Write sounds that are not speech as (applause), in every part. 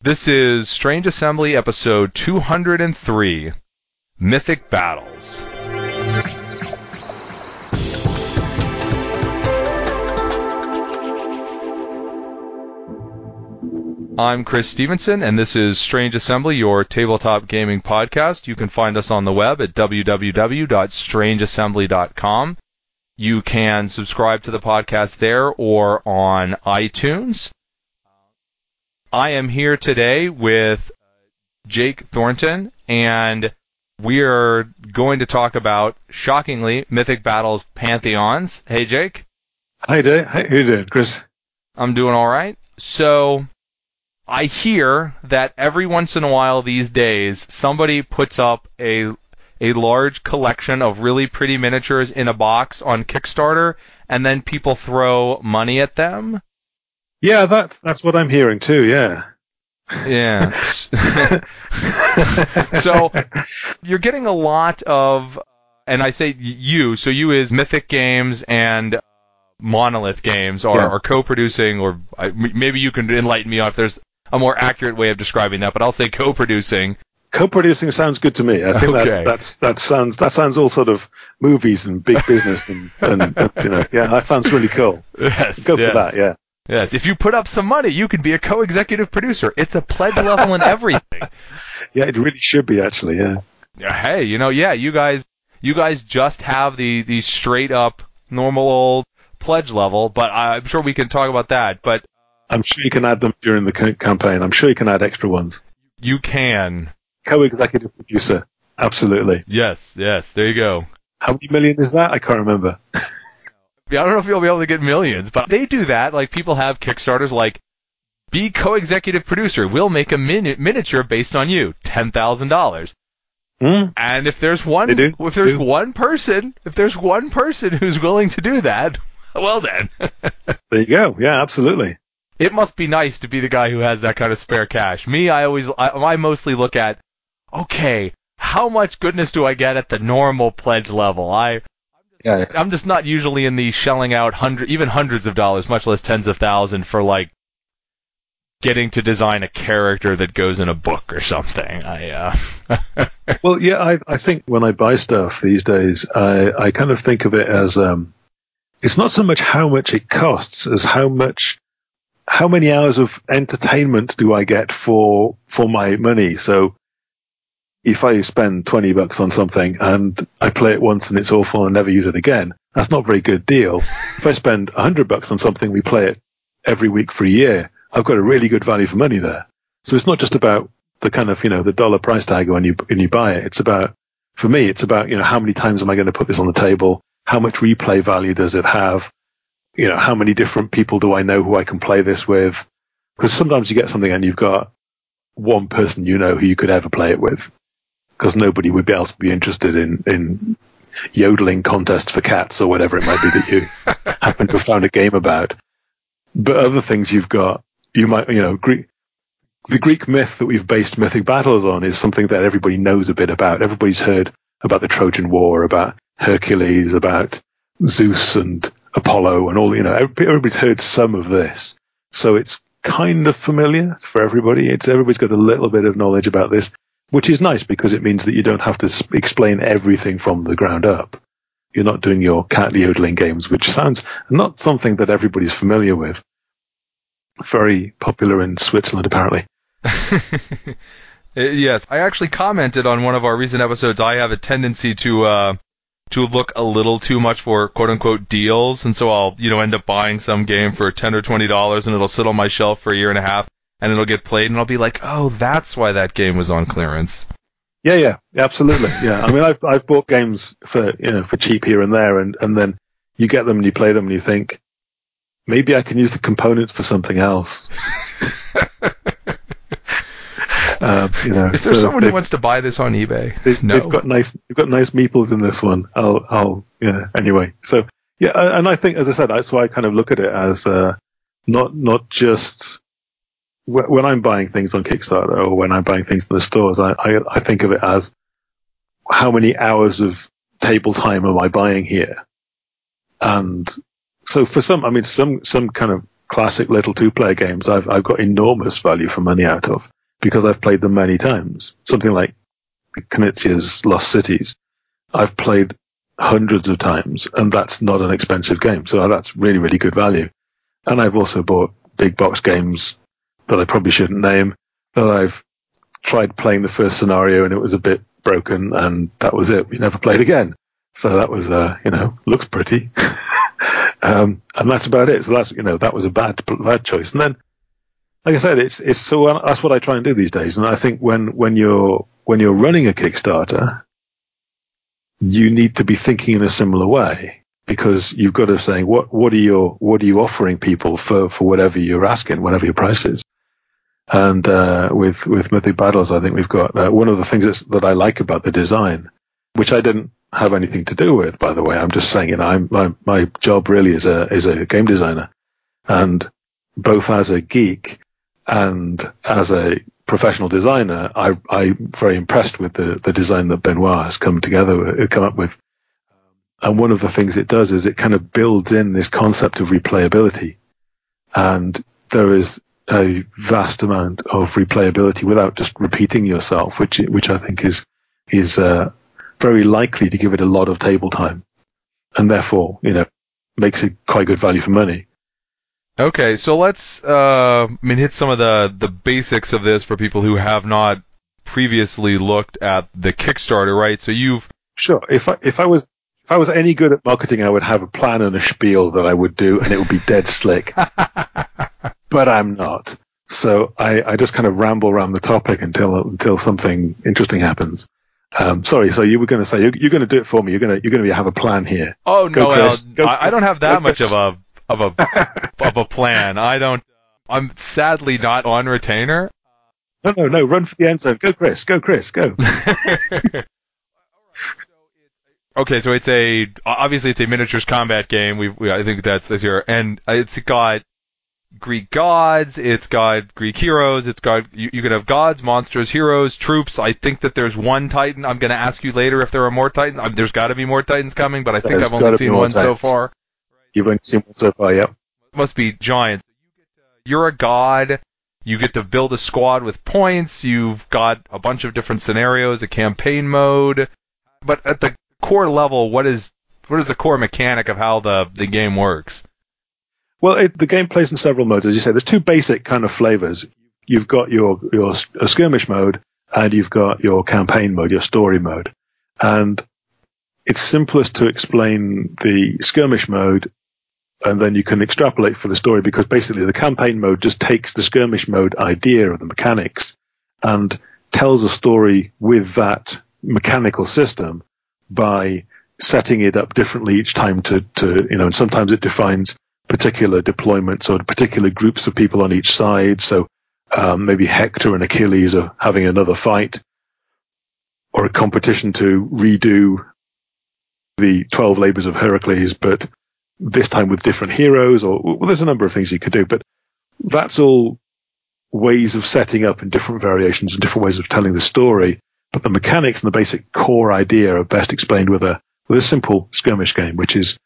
This is Strange Assembly episode 203 Mythic Battles. I'm Chris Stevenson, and this is Strange Assembly, your tabletop gaming podcast. You can find us on the web at www.strangeassembly.com. You can subscribe to the podcast there or on iTunes. I am here today with uh, Jake Thornton, and we are going to talk about, shockingly, Mythic Battles Pantheons. Hey, Jake. Hi, Dave. How you doing, Chris? I'm doing all right. So, I hear that every once in a while these days, somebody puts up a a large collection of really pretty miniatures in a box on Kickstarter, and then people throw money at them. Yeah, that's that's what I'm hearing too. Yeah. Yeah. (laughs) (laughs) so you're getting a lot of, uh, and I say you, so you is Mythic Games and uh, Monolith Games are, Yeah. are co-producing, or I- maybe you can enlighten me on if there's a more accurate way of describing that, but I'll say co-producing. Co-producing sounds good to me. I think Okay. that that's that sounds that sounds all sort of movies and big business and, and, and you know yeah that sounds really cool. (laughs) Yes. Go yes. for that. Yeah. Yes. If you put up some money, you can be a co-executive producer. It's a pledge level and everything. (laughs) Yeah, it really should be actually. Yeah. Yeah, hey, you know, yeah, you guys, you guys just have the the straight up normal old pledge level, but I'm sure we can talk about that. But I'm sure you can add them during the campaign. I'm sure you can add extra ones. you can, Co-executive producer. Absolutely. yes, yes, there you go. How many million is that? I can't remember. (laughs) Yeah, I don't know if you'll be able to get millions, but they do that. Like people have Kickstarters like. Be co-executive producer. We'll make a mini- miniature based on you. Ten thousand dollars. Hmm? And if there's one, do. if there's Do. one person, if there's one person who's willing to do that, (laughs) well then, (laughs) There you go. Yeah, absolutely. it must be nice to be the guy who has that kind of spare cash. Me, I always, I, I mostly look at, okay, how much goodness do I get at the normal pledge level? I, Yeah. I'm just not usually in the shelling out hundred, even hundreds of dollars, much less tens of thousands for like getting to design a character that goes in a book or something. I, uh, (laughs) Well, yeah, I, I think when I buy stuff these days, I, I kind of think of it as um, it's not so much how much it costs as how much, how many hours of entertainment do I get for for my money. So if I spend twenty bucks on something and I play it once and it's awful and never use it again, that's not a very good deal. if I spend a hundred bucks on something, we play it every week for a year. I've got a really good value for money there. So it's not just about the kind of, you know, the dollar price tag when you, when you buy it. It's about, for me, it's about, you know, how many times am I going to put this on the table? How much replay value does it have? You know, how many different people do I know who I can play this with? Because sometimes you get something and you've got one person you know who you could ever play it with. Because nobody would be else be interested in, in yodeling contest for cats or whatever it might be that you (laughs) happen to have found a game about. But other things you've got, you might, you know, Greek, the Greek myth that we've based mythic battles on is something that everybody knows a bit about. Everybody's heard about the Trojan War, about Hercules, about Zeus and Apollo and all, you know, everybody's heard some of this. So it's kind of familiar for everybody. It's everybody's got a little bit of knowledge about this, which is nice because it means that you don't have to explain everything from the ground up. You're not doing your cat yodeling games, which sounds not something that everybody's familiar with. Very popular in Switzerland, apparently. (laughs) Uh, yes, I actually commented on one of our recent episodes. I have a tendency to uh, to look a little too much for quote unquote deals, and so I'll you know end up buying some game for ten or twenty dollars, and it'll sit on my shelf for a year and a half, and it'll get played, and I'll be like, oh, that's why that game was on clearance. Yeah, yeah, absolutely. Yeah, I mean, I've I've bought games for you know for cheap here and there, and and then you get them and you play them and you think maybe I can use the components for something else. um, (laughs) you know, Is there so someone who wants to buy this on eBay? They've, no. they've got nice, they've got nice meeples in this one. I'll, I'll, yeah. Anyway, so yeah, and I think, as I said, that's why I kind of look at it as uh, not not just when I'm buying things on Kickstarter or when I'm buying things in the stores. I, I, I think of it as how many hours of table time am I buying here? And so for some, I mean, some some kind of classic little two-player games I've, I've got enormous value for money out of because I've played them many times. Something like Knizia's Lost Cities. I've played hundreds of times and that's not an expensive game. So that's really, really good value. And I've also bought big box games that I probably shouldn't name that I've tried playing the first scenario and it was a bit broken and that was it. We never played again. So that was, uh, you know, looks pretty. (laughs) um, and that's about it. So that's, you know, that was a bad, bad choice. And then, like I said, it's, it's so that's what I try and do these days. And I think when, when you're, when you're running a Kickstarter, you need to be thinking in a similar way because you've got to say what, what are your, what are you offering people for, for whatever you're asking, whatever your price is. And uh, with with Mythic Battles, I think we've got uh, one of the things that I like about the design, which I didn't have anything to do with, by the way. I'm just saying, you know, I'm, my my job really is a is a game designer, and both as a geek and as a professional designer, I I'm very impressed with the the design that Benoit has come together come up with. And one of the things it does is it kind of builds in this concept of replayability, and there is a vast amount of replayability without just repeating yourself, which which I think is is uh, very likely to give it a lot of table time, and therefore you know makes it quite good value for money. Okay, so let's uh, I mean hit some of the the basics of this for people who have not previously looked at the Kickstarter, right? So you've sure if I if I was if I was any good at marketing, I would have a plan and a spiel that I would do, and it would be dead slick. (laughs) but I'm not. So I, I just kind of ramble around the topic until until something interesting happens. Um, sorry, so you were going to say you're, you're going to do it for me. You're going to you're going to have a plan here. Oh Go no, Go, I, I, don't have that much of a of a (laughs) of a plan. I don't. I'm sadly not on retainer. No, no, no. Run for the end zone. Go, Chris. Go, Chris. Go. (laughs) okay, so it's a obviously it's a miniatures combat game. We, we I think that's this year, and it's got Greek gods, it's got Greek heroes, it's got you, you can have gods, monsters, heroes, troops. I think that there's one Titan. I'm going to ask you later if there are more Titans. There's got to be more Titans coming, but I think there's I've only seen one Titans. so far. You've only seen one so far, yep. Must be giants. You're a god. You get to build a squad with points. You've got a bunch of different scenarios, a campaign mode. But at the core level, what is what is the core mechanic of how the the game works? Well, it, the game plays in several modes, as you say. There's two basic kind of flavors. You've got your your skirmish mode, and you've got your campaign mode, your story mode. And it's simplest to explain the skirmish mode, and then you can extrapolate for the story because basically the campaign mode just takes the skirmish mode idea of the mechanics and tells a story with that mechanical system by setting it up differently each time to, to you know, and sometimes it defines particular deployments or particular groups of people on each side. So um, maybe Hector and Achilles are having another fight or a competition to redo the 12 labors of Heracles, but this time with different heroes or well, there's a number of things you could do, but that's all ways of setting up and different variations and different ways of telling the story. But the mechanics and the basic core idea are best explained with a, with a simple skirmish game, which is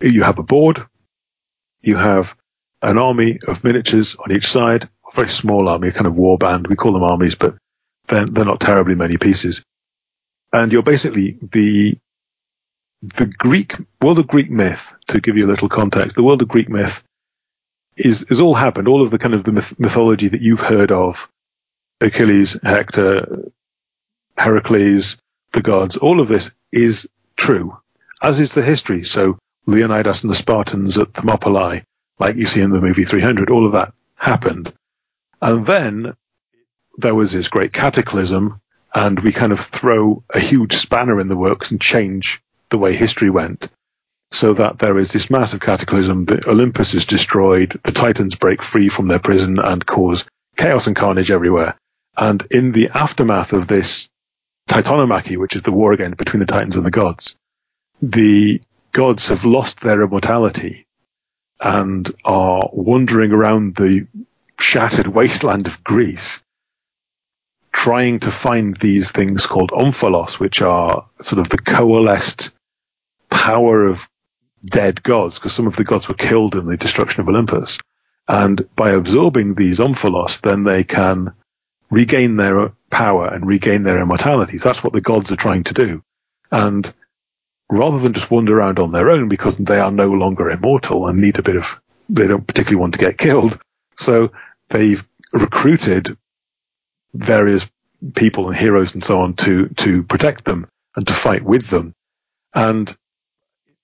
you have a board you have an army of miniatures on each side, a very small army, a kind of war band. We call them armies, but they're, they're not terribly many pieces. And you're basically the the Greek world of Greek myth. To give you a little context, the world of Greek myth is is all happened. All of the kind of the myth- mythology that you've heard of, Achilles, Hector, Heracles, the gods. All of this is true, as is the history. So Leonidas and the Spartans at Thermopylae, like you see in the movie 300, all of that happened. And then there was this great cataclysm, and we kind of throw a huge spanner in the works and change the way history went. So that there is this massive cataclysm, the Olympus is destroyed, the Titans break free from their prison and cause chaos and carnage everywhere. And in the aftermath of this Titanomachy, which is the war again between the Titans and the gods, the gods have lost their immortality and are wandering around the shattered wasteland of Greece, trying to find these things called omphalos, which are sort of the coalesced power of dead gods, because some of the gods were killed in the destruction of Olympus. And by absorbing these omphalos, then they can regain their power and regain their immortality. So That's what the gods are trying to do. And rather than just wander around on their own because they are no longer immortal and need a bit of, they don't particularly want to get killed. So they've recruited various people and heroes and so on to, to protect them and to fight with them. And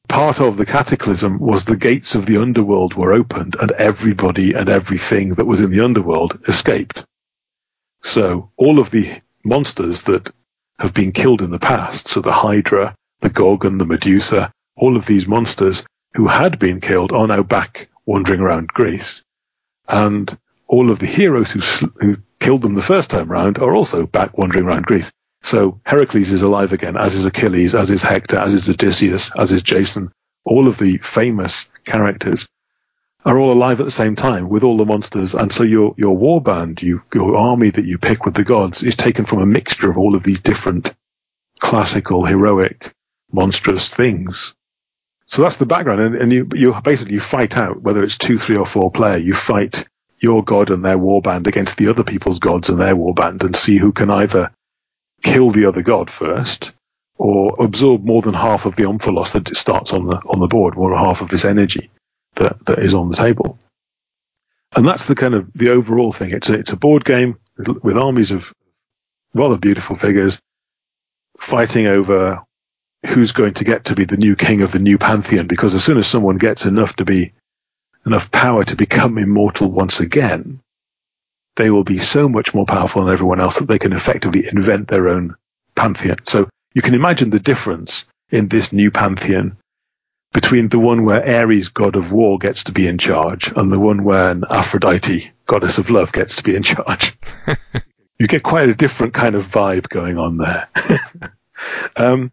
part of the cataclysm was the gates of the underworld were opened and everybody and everything that was in the underworld escaped. So all of the monsters that have been killed in the past, so the Hydra, the Gorgon, the Medusa, all of these monsters who had been killed are now back wandering around Greece. And all of the heroes who, who killed them the first time round are also back wandering around Greece. So Heracles is alive again, as is Achilles, as is Hector, as is Odysseus, as is Jason. All of the famous characters are all alive at the same time with all the monsters. And so your, your war band, you, your army that you pick with the gods is taken from a mixture of all of these different classical, heroic, monstrous things. So that's the background. And, and you, you basically you fight out, whether it's two, three or four player, you fight your god and their warband against the other people's gods and their warband and see who can either kill the other god first or absorb more than half of the omphalos that starts on the on the board, more than half of this energy that, that is on the table. And that's the kind of the overall thing. It's a, it's a board game with, with armies of rather beautiful figures fighting over who's going to get to be the new king of the new pantheon because as soon as someone gets enough to be enough power to become immortal once again, they will be so much more powerful than everyone else that they can effectively invent their own pantheon. So you can imagine the difference in this new pantheon between the one where Ares, god of war, gets to be in charge and the one where an Aphrodite, goddess of love, gets to be in charge. (laughs) you get quite a different kind of vibe going on there. (laughs) um,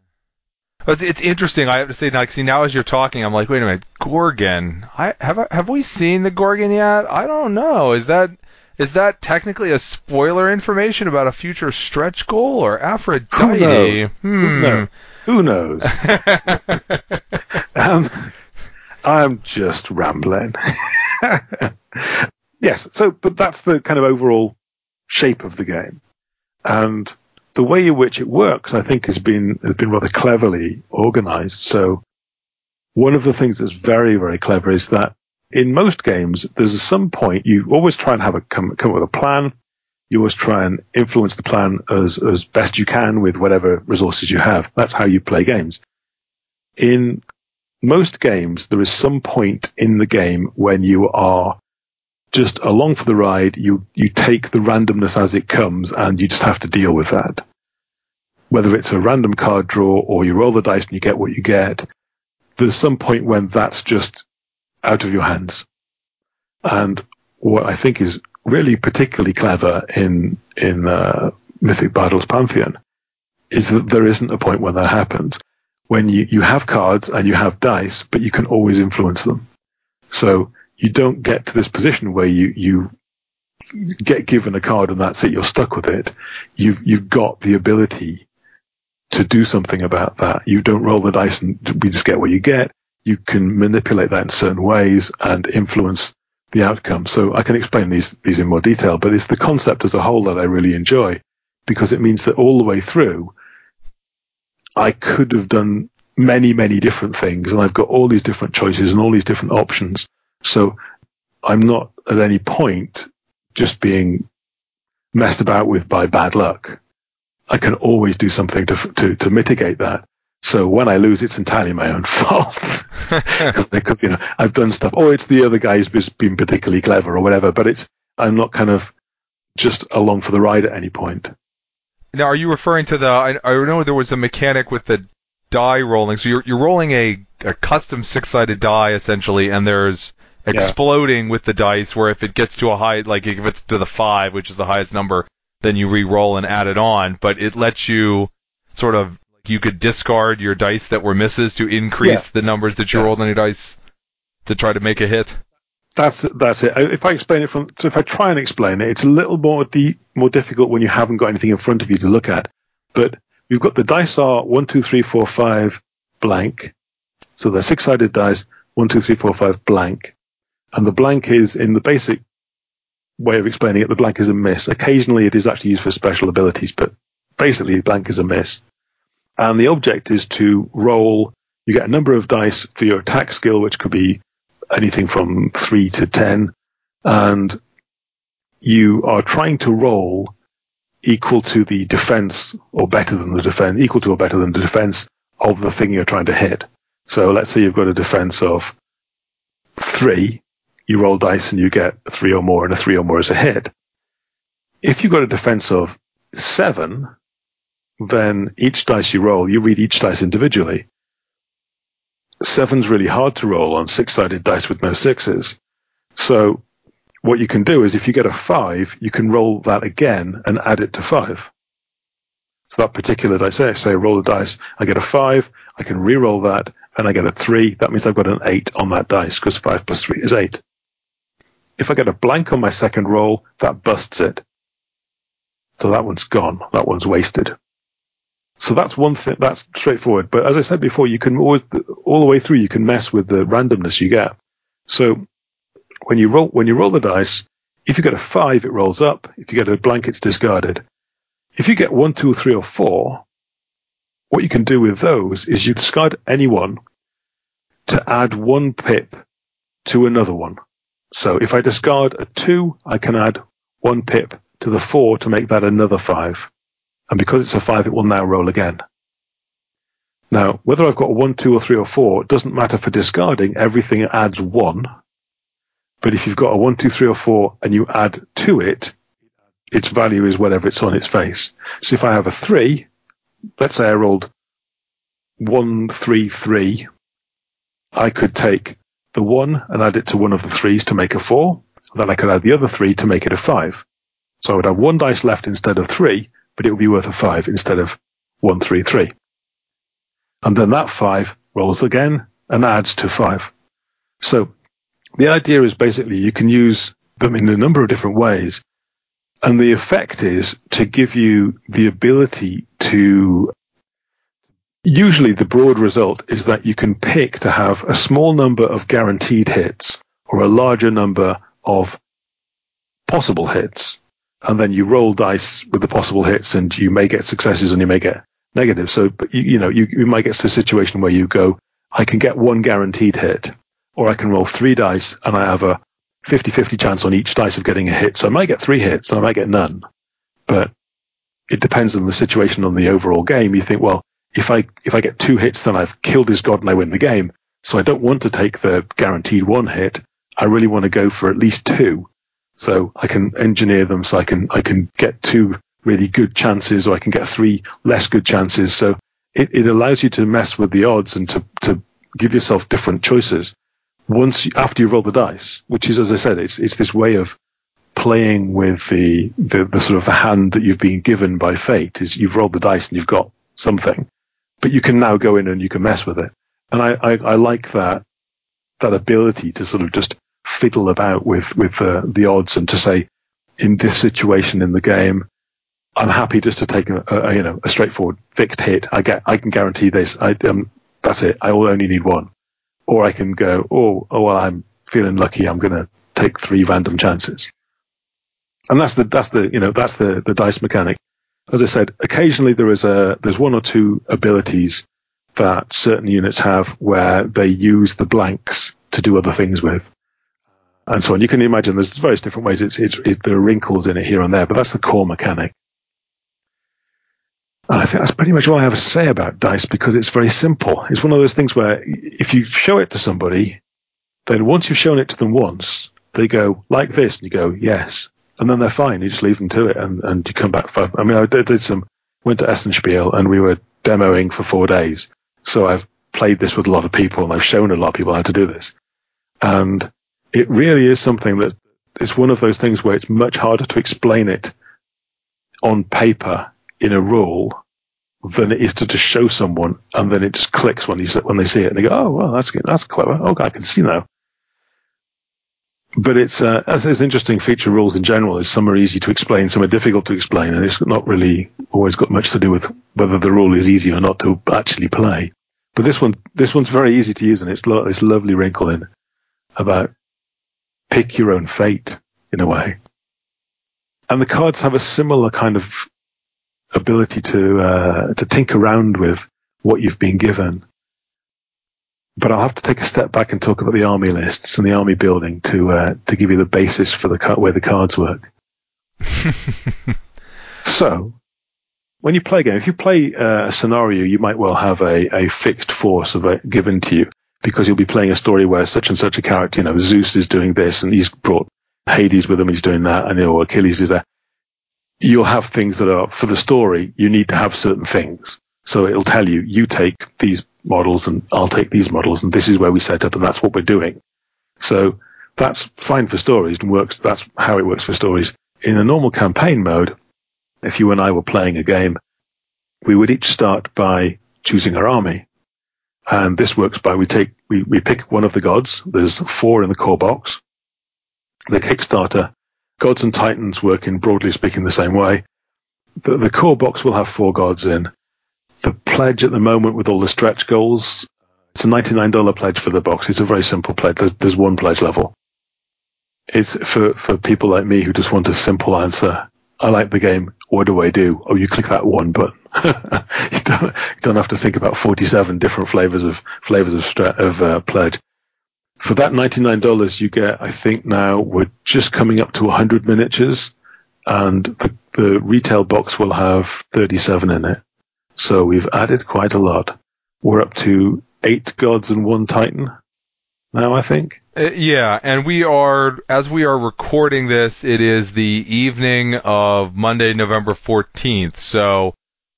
it's, it's interesting. I have to say, like, see, now as you're talking, I'm like, wait a minute, Gorgon. I have have we seen the Gorgon yet? I don't know. Is that is that technically a spoiler information about a future stretch goal or Aphrodite? Who knows? Hmm. Who knows? (laughs) um, I'm just rambling. (laughs) yes. So, but that's the kind of overall shape of the game, and the way in which it works, I think, has been has been rather cleverly organized. So one of the things that's very very clever is that in most games, there's some point you always try and have a come, come up with a plan. You always try and influence the plan as as best you can with whatever resources you have. That's how you play games. In most games, there is some point in the game when you are just along for the ride. You you take the randomness as it comes, and you just have to deal with that. Whether it's a random card draw or you roll the dice and you get what you get, there's some point when that's just out of your hands. And what I think is really particularly clever in in uh, Mythic Battles Pantheon is that there isn't a point when that happens. When you, you have cards and you have dice, but you can always influence them. So you don't get to this position where you, you get given a card and that's it, you're stuck with it. You've, you've got the ability to do something about that. You don't roll the dice and we just get what you get. You can manipulate that in certain ways and influence the outcome. So I can explain these, these in more detail, but it's the concept as a whole that I really enjoy because it means that all the way through, I could have done many, many different things and I've got all these different choices and all these different options. So I'm not at any point just being messed about with by bad luck. I can always do something to, to, to mitigate that. So when I lose, it's entirely my own (laughs) fault (laughs) because you know I've done stuff. Oh, it's the other guy who's been particularly clever or whatever. But it's I'm not kind of just along for the ride at any point. Now, are you referring to the? I, I know there was a mechanic with the die rolling. So you're you're rolling a, a custom six sided die essentially, and there's exploding yeah. with the dice. Where if it gets to a high, like if it's to the five, which is the highest number, then you re-roll and add it on. But it lets you sort of you could discard your dice that were misses to increase yeah. the numbers that you yeah. rolled on your dice to try to make a hit. That's that's it. If I explain it from, so if I try and explain it, it's a little more the more difficult when you haven't got anything in front of you to look at. But we've got the dice are one, two, three, four, five, blank. So they're six-sided dice, one, two, three, four, five, blank. And the blank is, in the basic way of explaining it, the blank is a miss. Occasionally it is actually used for special abilities, but basically blank is a miss. And the object is to roll, you get a number of dice for your attack skill, which could be anything from three to ten, and you are trying to roll equal to the defense or better than the defense, equal to or better than the defense of the thing you're trying to hit. So let's say you've got a defense of three, you roll dice and you get a three or more, and a three or more is a hit. If you've got a defense of seven, then each dice you roll, you read each dice individually. Seven's really hard to roll on six-sided dice with no sixes. So what you can do is if you get a five, you can roll that again and add it to five. So that particular dice, I say roll a dice, I get a five, I can re-roll that, and I get a three. That means I've got an eight on that dice because five plus three is eight. If I get a blank on my second roll, that busts it. So that one's gone. That one's wasted. So that's one thing. That's straightforward. But as I said before, you can always, all the way through, you can mess with the randomness you get. So when you roll when you roll the dice, if you get a five, it rolls up. If you get a blank, it's discarded. If you get one, two, three, or four, what you can do with those is you discard any one to add one pip to another one. So if I discard a two, I can add one pip to the four to make that another five. And because it's a five, it will now roll again. Now, whether I've got a one, two, or three, or four, it doesn't matter for discarding. Everything adds one. But if you've got a one, two, three, or four and you add to it, its value is whatever it's on its face. So if I have a three, let's say I rolled one, three, three, I could take the one and add it to one of the threes to make a four. Then I could add the other three to make it a five. So I would have one dice left instead of three, but it would be worth a five instead of one, three, three. And then that five rolls again and adds to five. So the idea is basically you can use them in a number of different ways. And the effect is to give you the ability to usually the broad result is that you can pick to have a small number of guaranteed hits or a larger number of possible hits. And then you roll dice with the possible hits and you may get successes and you may get negatives. So, you, you know, you, you might get to a situation where you go, I can get one guaranteed hit or I can roll three dice and I have a 50-50 chance on each dice of getting a hit. So I might get three hits and I might get none. But it depends on the situation on the overall game. You think, well, if I if I get two hits, then I've killed his god and I win the game. So I don't want to take the guaranteed one hit. I really want to go for at least two. So I can engineer them so I can I can get two really good chances or I can get three less good chances. So it, it allows you to mess with the odds and to, to give yourself different choices once you, after you roll the dice, which is as I said, it's it's this way of playing with the, the, the sort of the hand that you've been given by fate. Is you've rolled the dice and you've got something, but you can now go in and you can mess with it. And I, I, I like that, that ability to sort of just fiddle about with, with uh, the odds and to say, in this situation in the game, I'm happy just to take a, a, you know, a straightforward fixed hit. I get, I can guarantee this. I, um, that's it. I will only need one. Or I can go, oh, oh, well, I'm feeling lucky. I'm going to take three random chances. And that's the, that's the, you know, that's the, the dice mechanic as I said, occasionally there is a there's one or two abilities that certain units have where they use the blanks to do other things with, and so on. You can imagine there's various different ways. It's, it's it, there are wrinkles in it here and there, but that's the core mechanic. And I think that's pretty much all I have to say about dice because it's very simple. It's one of those things where if you show it to somebody, then once you've shown it to them once, they go like this, and you go yes, and then they're fine. You just leave them to it, and, and you come back. For, I mean, I did, did some went to Essenspiel, and we were demoing for four days. So I've played this with a lot of people, and I've shown a lot of people how to do this. And it really is something that it's one of those things where it's much harder to explain it on paper in a rule than it is to just show someone, and then it just clicks when you when they see it, and they go, "Oh, well, that's that's clever. Okay, I can see now." But it's uh, as is interesting feature rules in general is some are easy to explain, some are difficult to explain, and it's not really always got much to do with whether the rule is easy or not to actually play. But this one, this one's very easy to use, and it's lo- this lovely wrinkle in about pick your own fate in a way. And the cards have a similar kind of ability to uh, to tinker around with what you've been given. But I'll have to take a step back and talk about the army lists and the army building to uh, to give you the basis for the where the cards work. (laughs) so, when you play a game, if you play uh, a scenario, you might well have a, a fixed force of a, given to you because you'll be playing a story where such and such a character, you know, Zeus is doing this and he's brought Hades with him, he's doing that, and know, Achilles is there. You'll have things that are for the story. You need to have certain things. So it'll tell you, you take these models and I'll take these models and this is where we set up and that's what we're doing. So that's fine for stories and works. That's how it works for stories. In a normal campaign mode, if you and I were playing a game, we would each start by choosing our army. And this works by we take, we, we pick one of the gods. There's four in the core box. The Kickstarter, gods and titans work in broadly speaking the same way. The, the core box will have four gods in. Pledge at the moment with all the stretch goals, it's a $99 pledge for the box. It's a very simple pledge. There's, there's one pledge level. It's for, for people like me who just want a simple answer. I like the game. What do I do? Oh, you click that one button. (laughs) you, don't, you don't have to think about 47 different flavors of flavors of, of uh, pledge. For that $99, you get, I think now we're just coming up to 100 miniatures and the, the retail box will have 37 in it. So we've added quite a lot. We're up to eight gods and one titan now, I think. Uh, yeah, and we are, as we are recording this, it is the evening of Monday, November 14th. So,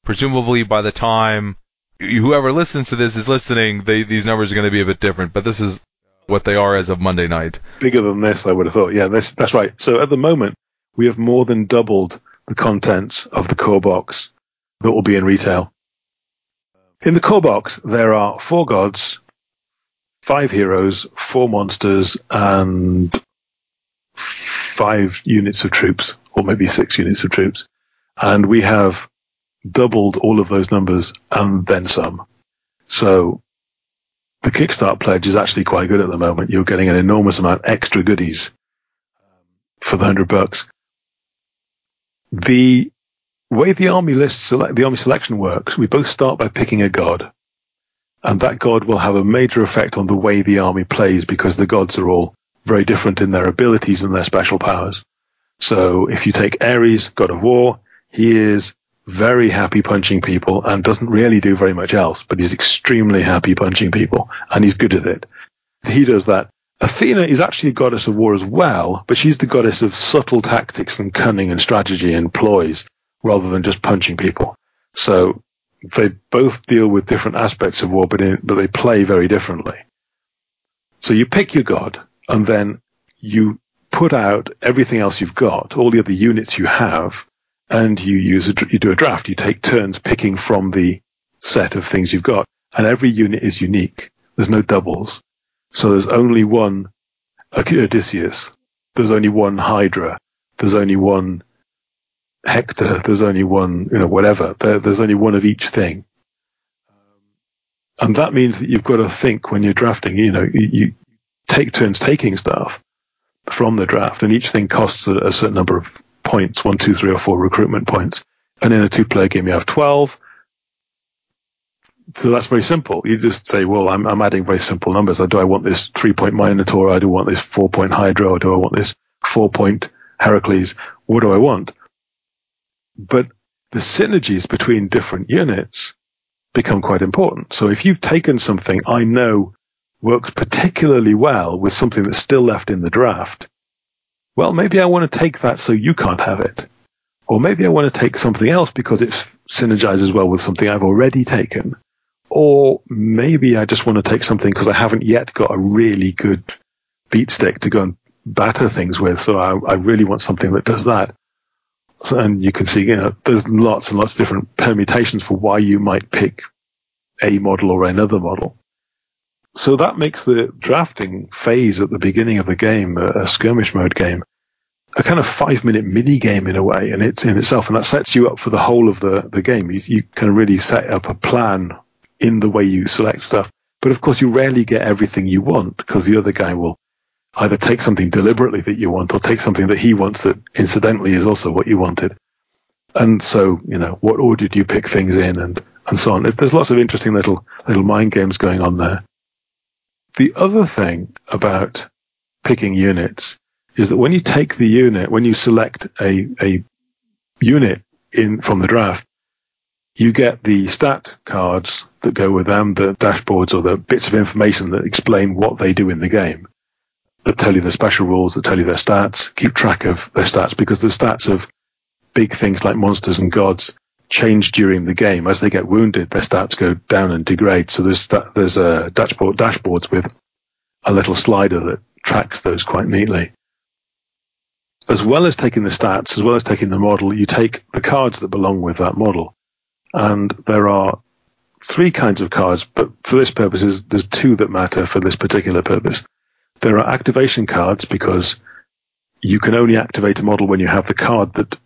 presumably by the time whoever listens to this is listening, they, these numbers are going to be a bit different, but this is what they are as of Monday night. Bigger than this, I would have thought. Yeah, this, that's right. So at the moment, we have more than doubled the contents of the core box that will be in retail. In the core box, there are four gods, five heroes, four monsters, and five units of troops, or maybe six units of troops. And we have doubled all of those numbers and then some. So the Kickstart pledge is actually quite good at the moment. You're getting an enormous amount extra goodies um, for the hundred bucks. The way the army list the army selection works, we both start by picking a god and that god will have a major effect on the way the army plays because the gods are all very different in their abilities and their special powers. So if you take Ares, god of war, he is very happy punching people and doesn't really do very much else, but he's extremely happy punching people and he's good at it. He does that. Athena is actually a goddess of war as well, but she's the goddess of subtle tactics and cunning and strategy and ploys rather than just punching people. So they both deal with different aspects of war, but, in, but they play very differently. So you pick your god, and then you put out everything else you've got, all the other units you have, and you use a, you do a draft. You take turns picking from the set of things you've got, and every unit is unique. There's no doubles. So there's only one Odysseus. There's only one Hydra. There's only one Hector, there's only one, you know, whatever. There, there's only one of each thing. And that means that you've got to think when you're drafting, you know, you, take turns taking stuff from the draft and each thing costs a, a, certain number of points, one, two, three or four recruitment points. And in a two player game, you have 12. So that's very simple. You just say, well, I'm, I'm adding very simple numbers. Do I want this three point Minotaur? I do want this four point Hydra or do I want this four point Heracles? What do I want? But the synergies between different units become quite important. So if you've taken something I know works particularly well with something that's still left in the draft, well, maybe I want to take that so you can't have it. Or maybe I want to take something else because it synergizes well with something I've already taken. Or maybe I just want to take something because I haven't yet got a really good beat stick to go and batter things with. So I, I really want something that does that and you can see, you know, there's lots and lots of different permutations for why you might pick a model or another model. So that makes the drafting phase at the beginning of the game, a, skirmish mode game, a kind of five minute mini game in a way, and it's in itself, and that sets you up for the whole of the, the game. You, you can really set up a plan in the way you select stuff. But of course, you rarely get everything you want because the other guy will either take something deliberately that you want or take something that he wants that incidentally is also what you wanted. And so, you know, what order do you pick things in and, and so on. There's lots of interesting little, little mind games going on there. The other thing about picking units is that when you take the unit, when you select a, a unit in from the draft, you get the stat cards that go with them, the dashboards or the bits of information that explain what they do in the game, that tell you the special rules, that tell you their stats, keep track of their stats, because the stats of big things like monsters and gods change during the game. As they get wounded, their stats go down and degrade. So there's there's a dashboard dashboards with a little slider that tracks those quite neatly. As well as taking the stats, as well as taking the model, you take the cards that belong with that model. And there are three kinds of cards, but for this purpose, there's two that matter for this particular purpose. There are activation cards because you can only activate a model when you have the card that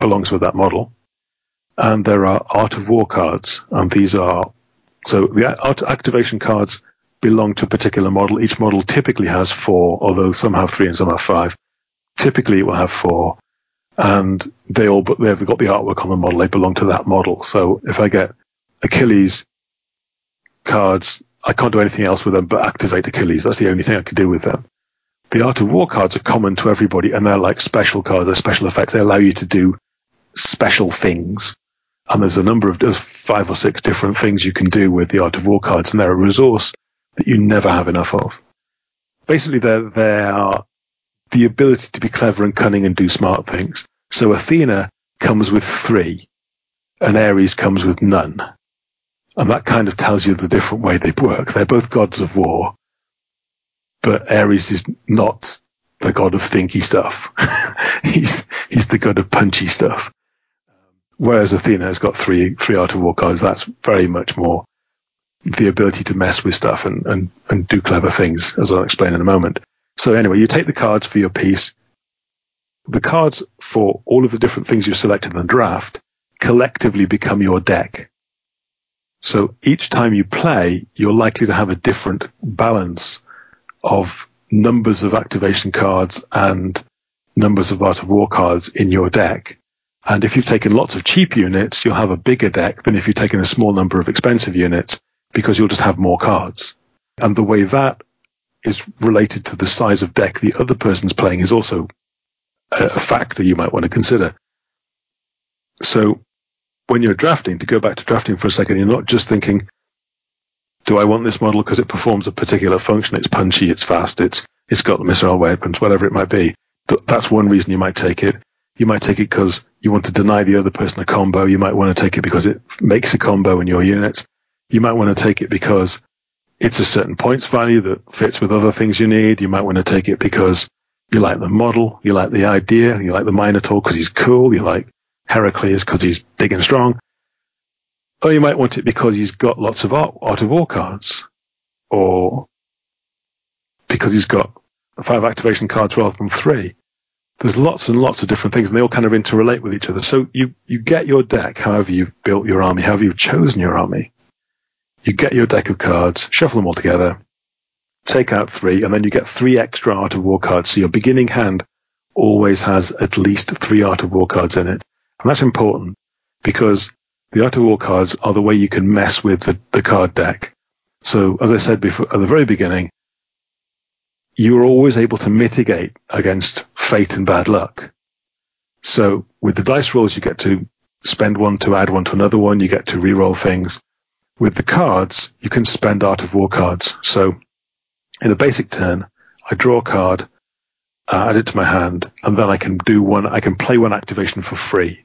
belongs with that model. And there are Art of War cards, and these are so the art activation cards belong to a particular model. Each model typically has four, although some have three and some have five. Typically, it will have four, and they all but they've got the artwork on the model. They belong to that model. So if I get Achilles cards, I can't do anything else with them but activate Achilles. That's the only thing I can do with them. The Art of War cards are common to everybody, and they're like special cards. They're special effects. They allow you to do special things. And there's a number of, there's five or six different things you can do with the Art of War cards, and they're a resource that you never have enough of. Basically, they're, they are uh, the ability to be clever and cunning and do smart things. So Athena comes with three, and Ares comes with none. And that kind of tells you the different way they work. They're both gods of war, but Ares is not the god of thinky stuff. (laughs) he's he's the god of punchy stuff. Whereas Athena has got three three art of war cards. That's very much more the ability to mess with stuff and, and, and do clever things, as I'll explain in a moment. So anyway, you take the cards for your piece. The cards for all of the different things you've selected in the draft collectively become your deck. So each time you play, you're likely to have a different balance of numbers of activation cards and numbers of Art of War cards in your deck. And if you've taken lots of cheap units, you'll have a bigger deck than if you've taken a small number of expensive units because you'll just have more cards. And the way that is related to the size of deck the other person's playing is also a factor you might want to consider. So when you're drafting, to go back to drafting for a second, you're not just thinking, do I want this model because it performs a particular function? It's punchy, it's fast, it's it's got the missile weapons, whatever it might be. That's one reason you might take it. You might take it because you want to deny the other person a combo. You might want to take it because it makes a combo in your unit. You might want to take it because it's a certain points value that fits with other things you need. You might want to take it because you like the model, you like the idea, you like the Minotaur because he's cool, you like Heracles because he's big and strong. Or you might want it because he's got lots of art, art of war cards. Or because he's got five activation cards rather than three. There's lots and lots of different things and they all kind of interrelate with each other. So you, you get your deck, however you've built your army, however you've chosen your army you get your deck of cards, shuffle them all together, take out three, and then you get three extra Art of War cards. So your beginning hand always has at least three Art of War cards in it. And that's important because the Art of War cards are the way you can mess with the, the card deck. So as I said before at the very beginning, you are always able to mitigate against fate and bad luck. So with the dice rolls, you get to spend one to add one to another one. You get to re-roll things with the cards, you can spend Art of War cards. So in a basic turn, I draw a card, uh, add it to my hand, and then I can do one, I can play one activation for free.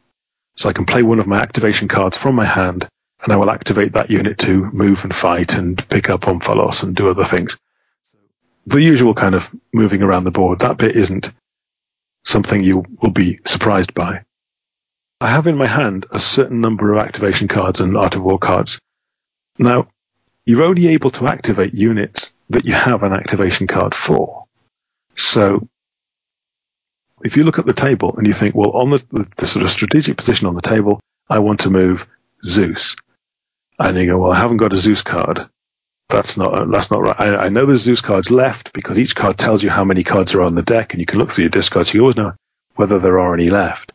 So I can play one of my activation cards from my hand, and I will activate that unit to move and fight and pick up Omphalos and do other things. The usual kind of moving around the board. That bit isn't something you will be surprised by. I have in my hand a certain number of activation cards and Art of War cards, now, you're only able to activate units that you have an activation card for. So, if you look at the table and you think, well, on the, the, sort of strategic position on the table, I want to move Zeus. And you go, well, I haven't got a Zeus card. that's not that's not right. I, I, know there's Zeus cards left because each card tells you how many cards are on the deck, and you can look through your discards. So you always know whether there are any left.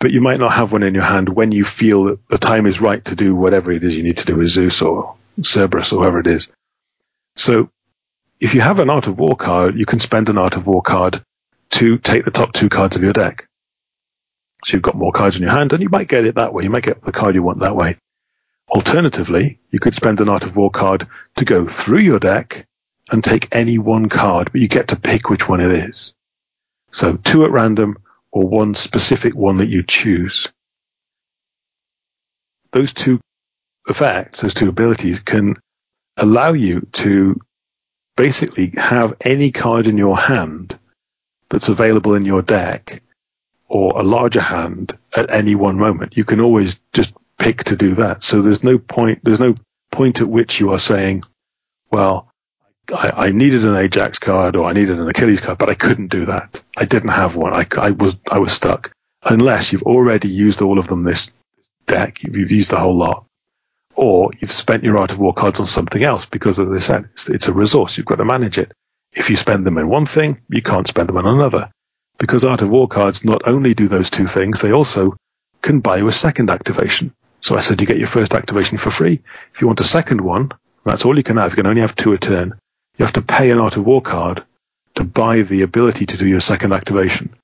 But you might not have one in your hand when you feel that the time is right to do whatever it is you need to do with Zeus or Cerberus or whoever it is. So if you have an Art of War card, you can spend an Art of War card to take the top two cards of your deck. So you've got more cards in your hand, and you might get it that way. You might get the card you want that way. Alternatively, you could spend an Art of War card to go through your deck and take any one card, but you get to pick which one it is. So two at random or one specific one that you choose. Those two effects, those two abilities can allow you to basically have any card in your hand that's available in your deck or a larger hand at any one moment. You can always just pick to do that. So there's no point, there's no point at which you are saying, well, I, I, needed an Ajax card or I needed an Achilles card, but I couldn't do that. I didn't have one. I, I was, I was stuck unless you've already used all of them this deck. You've used the whole lot or you've spent your Art of War cards on something else because, as I said, it's, it's a resource. You've got to manage it. If you spend them in one thing, you can't spend them on another. Because Art of War cards not only do those two things, they also can buy you a second activation. So I said you get your first activation for free. If you want a second one, that's all you can have. You can only have two a turn. You have to pay an Art of War card to buy the ability to do your second activation.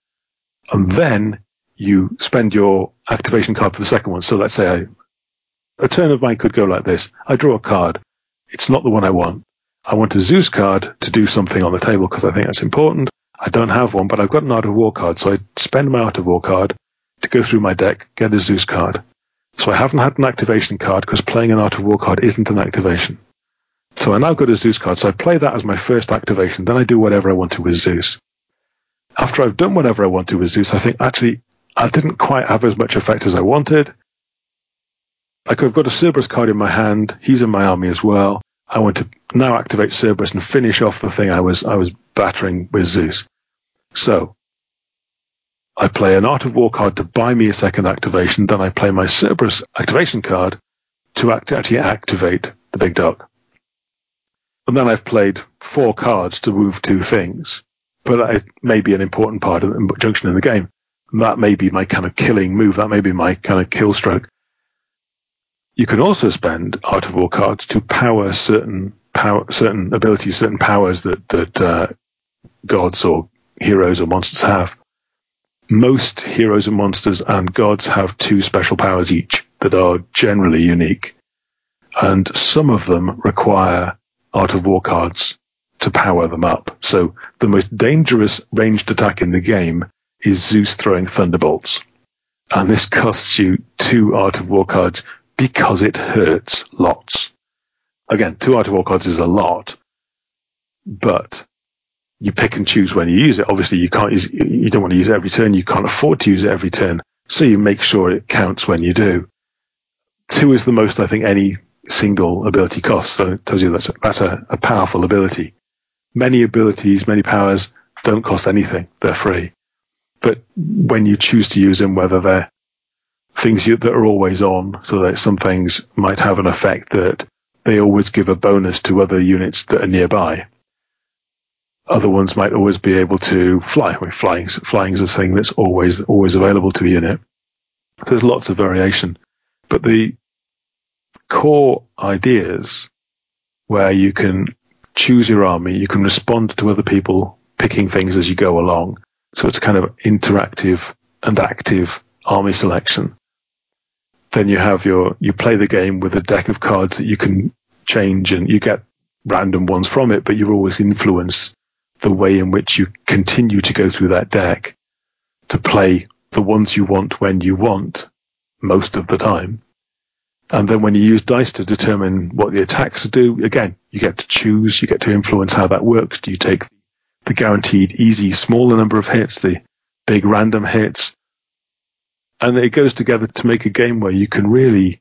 And then you spend your activation card for the second one. So let's say I, a turn of mine could go like this. I draw a card. It's not the one I want. I want a Zeus card to do something on the table because I think that's important. I don't have one, but I've got an Art of War card, so I spend my Art of War card to go through my deck, get a Zeus card. So I haven't had an activation card because playing an Art of War card isn't an activation. So I now got a Zeus card, so I play that as my first activation, then I do whatever I want to with Zeus. After I've done whatever I want to with Zeus, I think actually I didn't quite have as much effect as I wanted. Like I've got a Cerberus card in my hand. He's in my army as well. I want to now activate Cerberus and finish off the thing I was I was battering with Zeus. So I play an Art of War card to buy me a second activation. Then I play my Cerberus activation card to act, actually activate the big dog. And then I've played four cards to move two things. But it may be an important part of the junction in the game. that may be my kind of killing move. That may be my kind of kill stroke. You can also spend Art of War cards to power certain power, certain abilities, certain powers that that uh, gods or heroes or monsters have. Most heroes and monsters and gods have two special powers each that are generally unique, and some of them require Art of War cards to power them up. So the most dangerous ranged attack in the game is Zeus throwing thunderbolts. And this costs you two Art of War cards because it hurts lots. Again, two Art of War cards is a lot, but you pick and choose when you use it. Obviously, you can't use, you don't want to use it every turn. You can't afford to use it every turn. So you make sure it counts when you do. Two is the most I think any single ability costs. So it tells you that's a, that's a, a powerful ability. Many abilities, many powers don't cost anything. They're free. But when you choose to use them, whether they're things you, that are always on, so that some things might have an effect that they always give a bonus to other units that are nearby. Other ones might always be able to fly. I mean, flying, flying is a thing that's always always available to a unit. So there's lots of variation, but the core ideas where you can choose your army, you can respond to other people picking things as you go along. So it's a kind of interactive and active army selection then you have your you play the game with a deck of cards that you can change and you get random ones from it, but you always influence the way in which you continue to go through that deck to play the ones you want when you want most of the time. And then when you use dice to determine what the attacks do, again, you get to choose, you get to influence how that works. Do you take the guaranteed easy smaller number of hits, the big random hits? And it goes together to make a game where you can really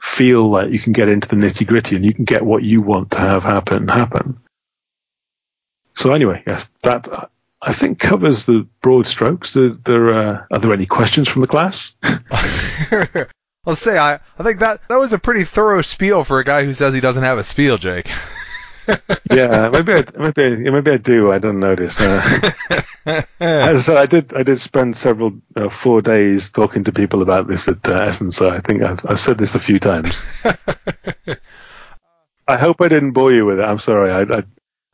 feel like you can get into the nitty gritty and you can get what you want to have happen happen. So anyway, yes, that I think covers the broad strokes. There, there uh, are there any questions from the class? (laughs) Let's say I, I think that that was a pretty thorough spiel for a guy who says he doesn't have a spiel, Jake. Yeah, maybe I, maybe I, maybe I do. I don't notice. Uh, (laughs) as I I did, I did spend several uh, four days talking to people about this at uh, Essen. So I think I've, I've said this a few times. (laughs) I hope I didn't bore you with it. I'm sorry. I, I,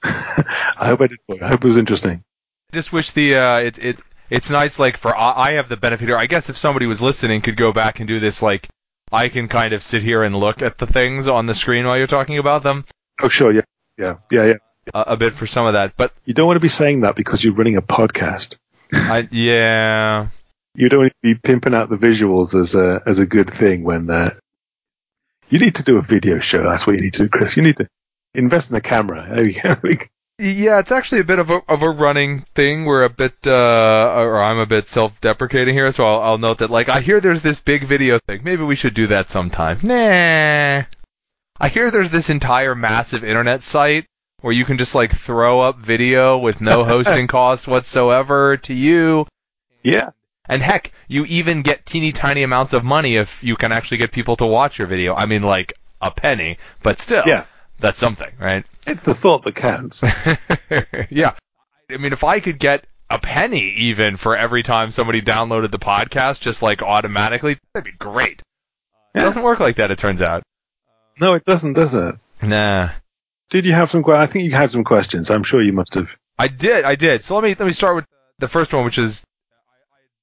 (laughs) I hope I did. I hope it was interesting. I just wish the uh, it it it's nice. Like for I have the benefit here. I guess if somebody was listening, could go back and do this. Like I can kind of sit here and look at the things on the screen while you're talking about them. Oh sure, yeah, yeah, yeah, yeah. A, a bit for some of that, but you don't want to be saying that because you're running a podcast. (laughs) I yeah. You don't want to be pimping out the visuals as a as a good thing when uh, you need to do a video show. That's what you need to do, Chris. You need to invest in a camera. There you go. (laughs) Yeah, it's actually a bit of a of a running thing. We're a bit, uh, or I'm a bit self-deprecating here, so I'll, I'll note that. Like, I hear there's this big video thing. Maybe we should do that sometime. Nah. I hear there's this entire massive internet site where you can just like throw up video with no (laughs) hosting cost whatsoever to you. Yeah. And heck, you even get teeny tiny amounts of money if you can actually get people to watch your video. I mean, like a penny, but still. Yeah that's something, right? It's the thought that counts. (laughs) yeah. I mean, if I could get a penny even for every time somebody downloaded the podcast, just like automatically, that'd be great. Yeah. It doesn't work like that, it turns out. No, it doesn't, does it? Nah. Did you have some? I think you had some questions. I'm sure you must have. I did. I did. So let me let me start with the first one, which is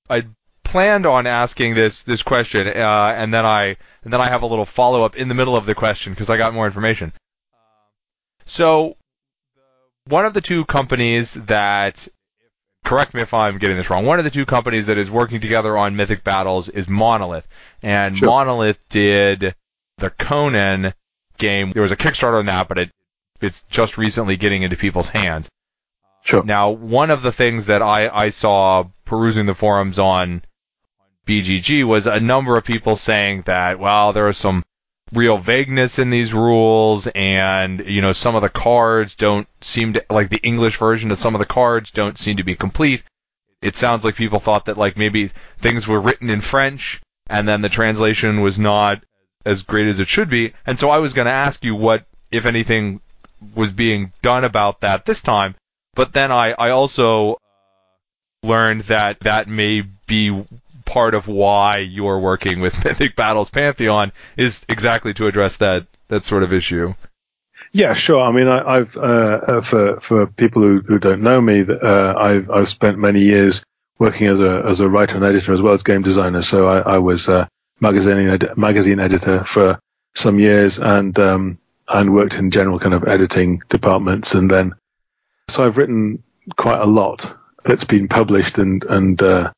I planned on asking this this question, uh, and then I and then I have a little follow up in the middle of the question because I got more information. So, one of the two companies that, correct me if I'm getting this wrong, one of the two companies that is working together on Mythic Battles is Monolith. And sure. Monolith did the Conan game. There was a Kickstarter on that, but it, it's just recently getting into people's hands. Sure. Now, one of the things that I, I saw perusing the forums on BGG was a number of people saying that, well, there are some real vagueness in these rules and you know some of the cards don't seem to like the English version of some of the cards don't seem to be complete. It sounds like people thought that like maybe things were written in French and then the translation was not as great as it should be. And so I was going to ask you what if anything was being done about that this time. But then I I also learned that that may be part of why you're working with (laughs) Mythic Battles Pantheon is exactly to address that that sort of issue. Yeah, sure. I mean, I, have uh, uh, for for people who, who don't know me, uh, I've I've spent many years working as a as a writer and editor as well as game designer. So I, I was a magazine ed- magazine editor for some years and um, and worked in general kind of editing departments, and then so I've written quite a lot that's been published and and uh,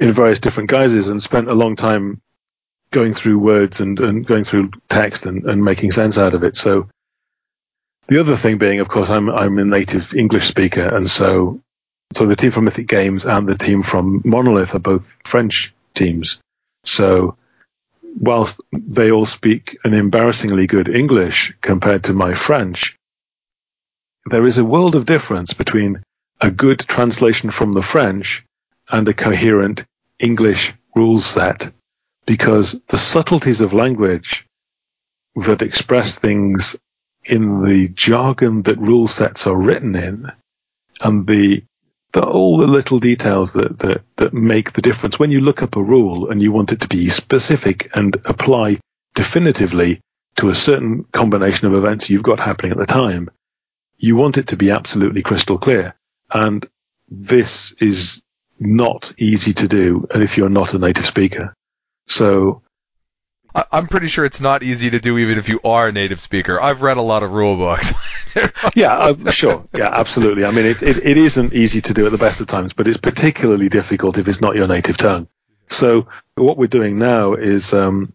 in various different guises and spent a long time going through words and, and going through text and, and making sense out of it. So the other thing being, of course, I'm I'm a native English speaker, and so so the team from Mythic Games and the team from Monolith are both French teams. So whilst they all speak an embarrassingly good English compared to my French, there is a world of difference between a good translation from the French and a coherent English rule set because the subtleties of language that express things in the jargon that rule sets are written in and the, the all the little details that, that, that make the difference. When you look up a rule and you want it to be specific and apply definitively to a certain combination of events you've got happening at the time, you want it to be absolutely crystal clear. And this is not easy to do And if you're not a native speaker. So I'm pretty sure it's not easy to do even if you are a native speaker. I've read a lot of rule books. (laughs) (laughs) yeah, uh, sure. Yeah, absolutely. I mean, it, it, it isn't easy to do at the best of times, but it's particularly difficult if it's not your native tongue. So what we're doing now is, um,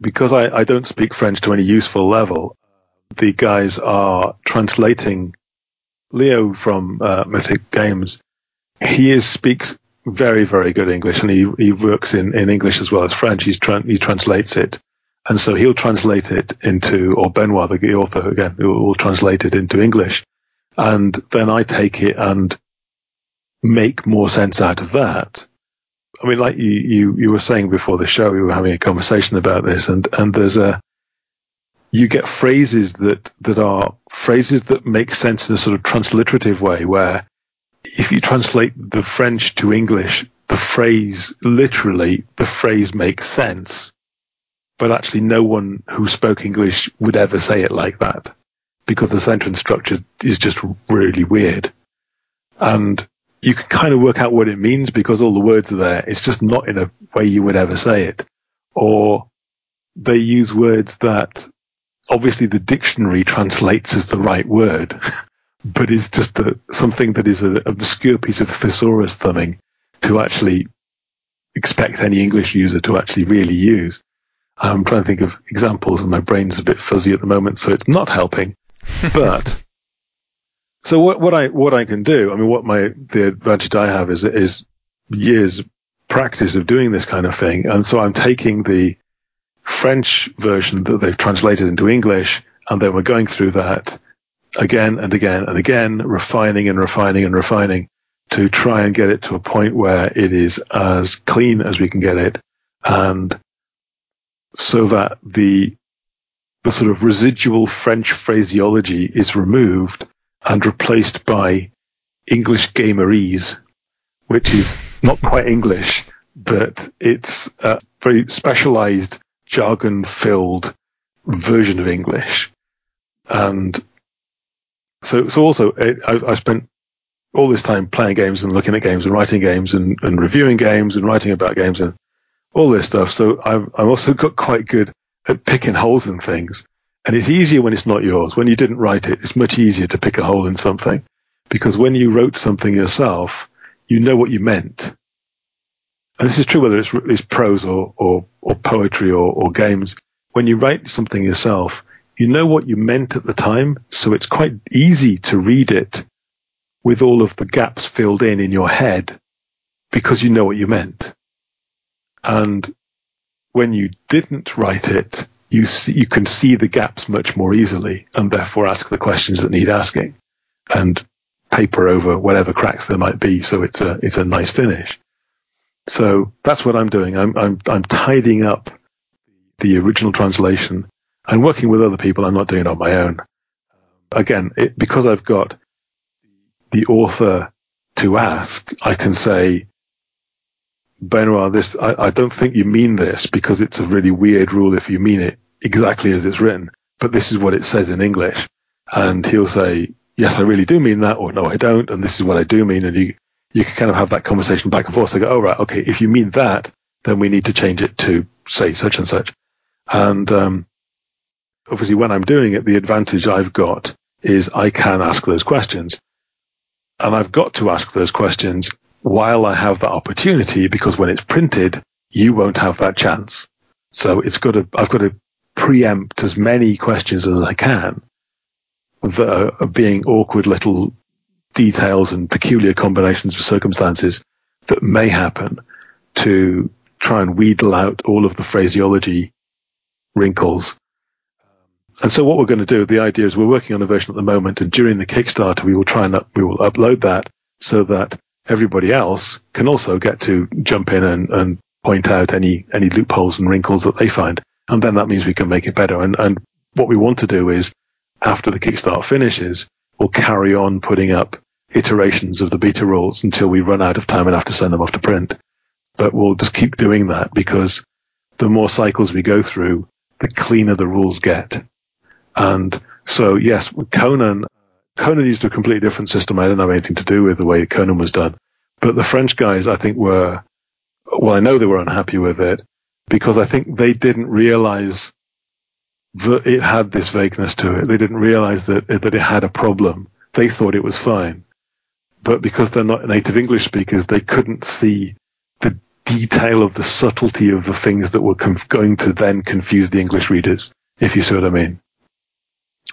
because I, I don't speak French to any useful level, the guys are translating Leo from uh, Mythic Games he is speaks very very good English, and he he works in in English as well as French. He's tra- he translates it, and so he'll translate it into or Benoit, the author again, will translate it into English, and then I take it and make more sense out of that. I mean, like you, you, you were saying before the show, we were having a conversation about this, and, and there's a, you get phrases that, that are phrases that make sense in a sort of transliterative way, where if you translate the French to English, the phrase literally, the phrase makes sense, but actually no one who spoke English would ever say it like that because the sentence structure is just really weird. And you can kind of work out what it means because all the words are there. It's just not in a way you would ever say it. Or they use words that obviously the dictionary translates as the right word, (laughs) but is just a, something that is an obscure piece of thesaurus thumbing to actually expect any English user to actually really use. I'm trying to think of examples and my brain's a bit fuzzy at the moment, so it's not helping. (laughs) but so what, what I what I can do, I mean, what my the advantage I have is is years practice of doing this kind of thing, and so I'm taking the French version that they've translated into English, and then we're going through that again and again and again, refining and refining and refining to try and get it to a point where it is as clean as we can get it, and so that the the sort of residual French phraseology is removed and replaced by English gamerese, which is not quite English, but it's a very specialized jargon filled version of English. And so, so also it, I, I, spent all this time playing games and looking at games and writing games and, and reviewing games and writing about games and all this stuff. So I've, I've also got quite good at picking holes in things. And it's easier when it's not yours. When you didn't write it, it's much easier to pick a hole in something because when you wrote something yourself, you know what you meant. And this is true whether it's, it's prose or, or, or poetry or, or games. When you write something yourself, you know what you meant at the time. So it's quite easy to read it with all of the gaps filled in in your head because you know what you meant. And when you didn't write it, you see, you can see the gaps much more easily and therefore ask the questions that need asking and paper over whatever cracks there might be. So it's a, it's a nice finish. So that's what I'm doing. I'm, I'm, I'm tidying up the original translation. I'm working with other people. I'm not doing it on my own. Again, it, because I've got the author to ask, I can say, Benoit, this, I, I don't think you mean this because it's a really weird rule if you mean it exactly as it's written, but this is what it says in English. And he'll say, yes, I really do mean that, or no, I don't, and this is what I do mean. And you, you can kind of have that conversation back and forth. I go, oh, right, okay, if you mean that, then we need to change it to say such and such. And, um, obviously when I'm doing it, the advantage I've got is I can ask those questions. And I've got to ask those questions while I have that opportunity because when it's printed, you won't have that chance. So it's got to, I've got to preempt as many questions as I can that are being awkward little details and peculiar combinations of circumstances that may happen to try and wheedle out all of the phraseology wrinkles. And so what we're going to do, the idea is we're working on a version at the moment and during the Kickstarter we will try and up, we will upload that so that everybody else can also get to jump in and, and point out any, any loopholes and wrinkles that they find. And then that means we can make it better. And, and what we want to do is after the Kickstart finishes, we'll carry on putting up iterations of the beta rules until we run out of time and have to send them off to print. But we'll just keep doing that because the more cycles we go through, the cleaner the rules get. And so, yes, Conan Conan used a completely different system. I didn't have anything to do with the way Conan was done. But the French guys, I think, were, well, I know they were unhappy with it because I think they didn't realize that it had this vagueness to it. They didn't realize that, that it had a problem. They thought it was fine. But because they're not native English speakers, they couldn't see the detail of the subtlety of the things that were conf- going to then confuse the English readers, if you see what I mean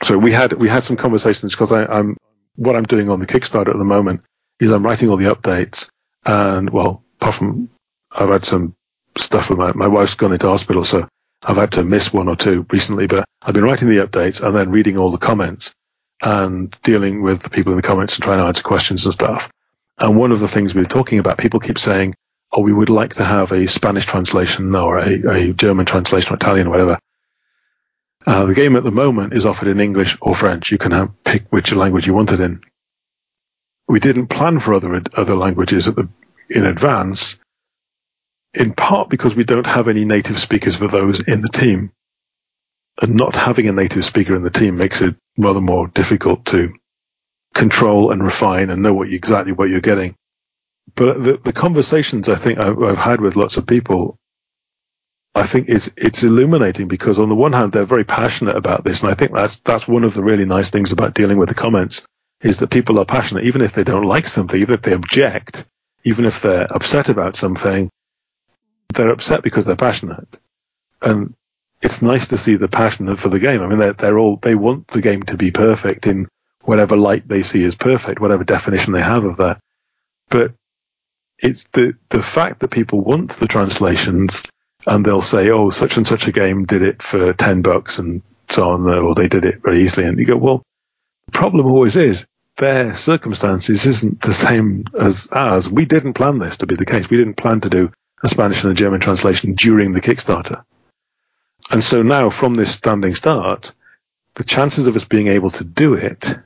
so we had we had some conversations because I'm what I'm doing on the Kickstarter at the moment is I'm writing all the updates and well, apart from I've had some stuff with my wife's gone into hospital, so I've had to miss one or two recently, but I've been writing the updates and then reading all the comments and dealing with the people in the comments and trying to answer questions and stuff. And one of the things we are talking about, people keep saying, oh, we would like to have a Spanish translation or a, a German translation or Italian or whatever. Uh, the game at the moment is offered in English or French. You can have, pick which language you want it in. We didn't plan for other other languages the in advance, in part because we don't have any native speakers for those in the team, and not having a native speaker in the team makes it rather more difficult to control and refine and know what you, exactly what you're getting. But the, the conversations I think I've, I've had with lots of people, I think it's it's illuminating because on the one hand they're very passionate about this, and I think that's that's one of the really nice things about dealing with the comments is that people are passionate, even if they don't like something, even if they object, even if they're upset about something, they're upset because they're passionate, and it's nice to see the passion for the game. I mean, they're, they're all they want the game to be perfect in whatever light they see as perfect, whatever definition they have of that. But it's the the fact that people want the translations and they'll say, "Oh, such and such a game did it for ten bucks," and so on, or they did it very easily, and you go, "Well, the problem always is their circumstances isn't the same as ours. We didn't plan this to be the case. We didn't plan to do a Spanish and a German translation during the Kickstarter, and so now from this standing start, the chances of us being able to do it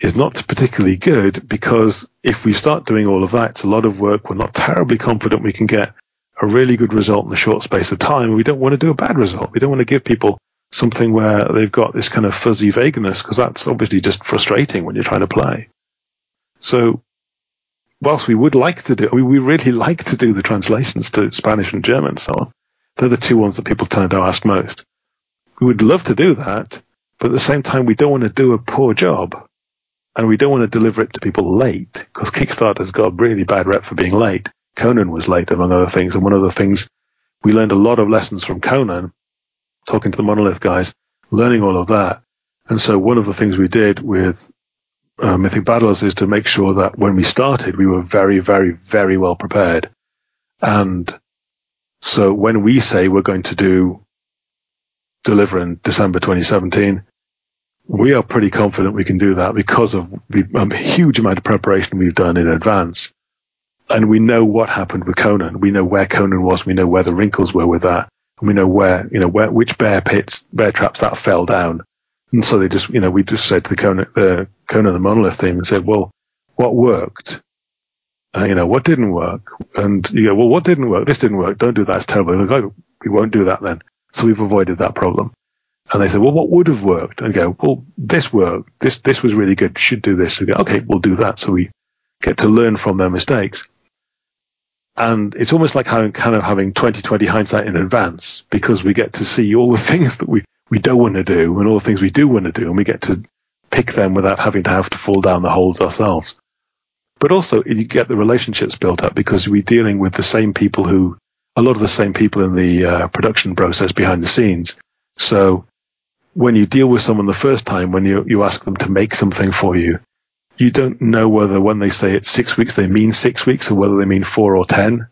is not particularly good because if we start doing all of that, it's a lot of work. We're not terribly confident we can get a really good result in a short space of time. We don't want to do a bad result. We don't want to give people something where they've got this kind of fuzzy vagueness because that's obviously just frustrating when you're trying to play. So whilst we would like to do, I mean, we really like to do the translations to Spanish and German and so on. They're the two ones that people tend to ask most. We would love to do that, but at the same time, we don't want to do a poor job and we don't want to deliver it to people late because Kickstarter's got a really bad rep for being late. Conan was late, among other things, and one of the things we learned a lot of lessons from Conan, talking to the Monolith guys, learning all of that. And so one of the things we did with uh, Mythic Battles is to make sure that when we started, we were very, very, very well prepared. And so when we say we're going to do deliver in December 2017, we are pretty confident we can do that because of the um, huge amount of preparation we've done in advance. And we know what happened with Conan. We know where Conan was. We know where the wrinkles were with that. And we know where, you know, where, which bear pits, bear traps that fell down. And so they just, you know, we just said to the Conan, uh, Conan the Monolith team and said, well, what worked? Uh, you know, what didn't work? And you go, well, what didn't work? This didn't work. Don't do that. It's terrible. Oh, we won't do that then. So we've avoided that problem. And they said, well, what would have worked? And go, well, this worked. This, this was really good. You should do this. We go, okay, we'll do that. So we get to learn from their mistakes. And it's almost like having, kind of having 2020 hindsight in advance because we get to see all the (laughs) things that we, we don't want to do and all the things we do want to do. And we get to pick them without having to have to fall down the holes ourselves. But also you get the relationships built up because we're dealing with the same people who, a lot of the same people in the uh, production process behind the scenes. So when you deal with someone the first time, when you, you ask them to make something for you, you don't know whether when they say it's six weeks, they mean six weeks or whether they mean four or 10.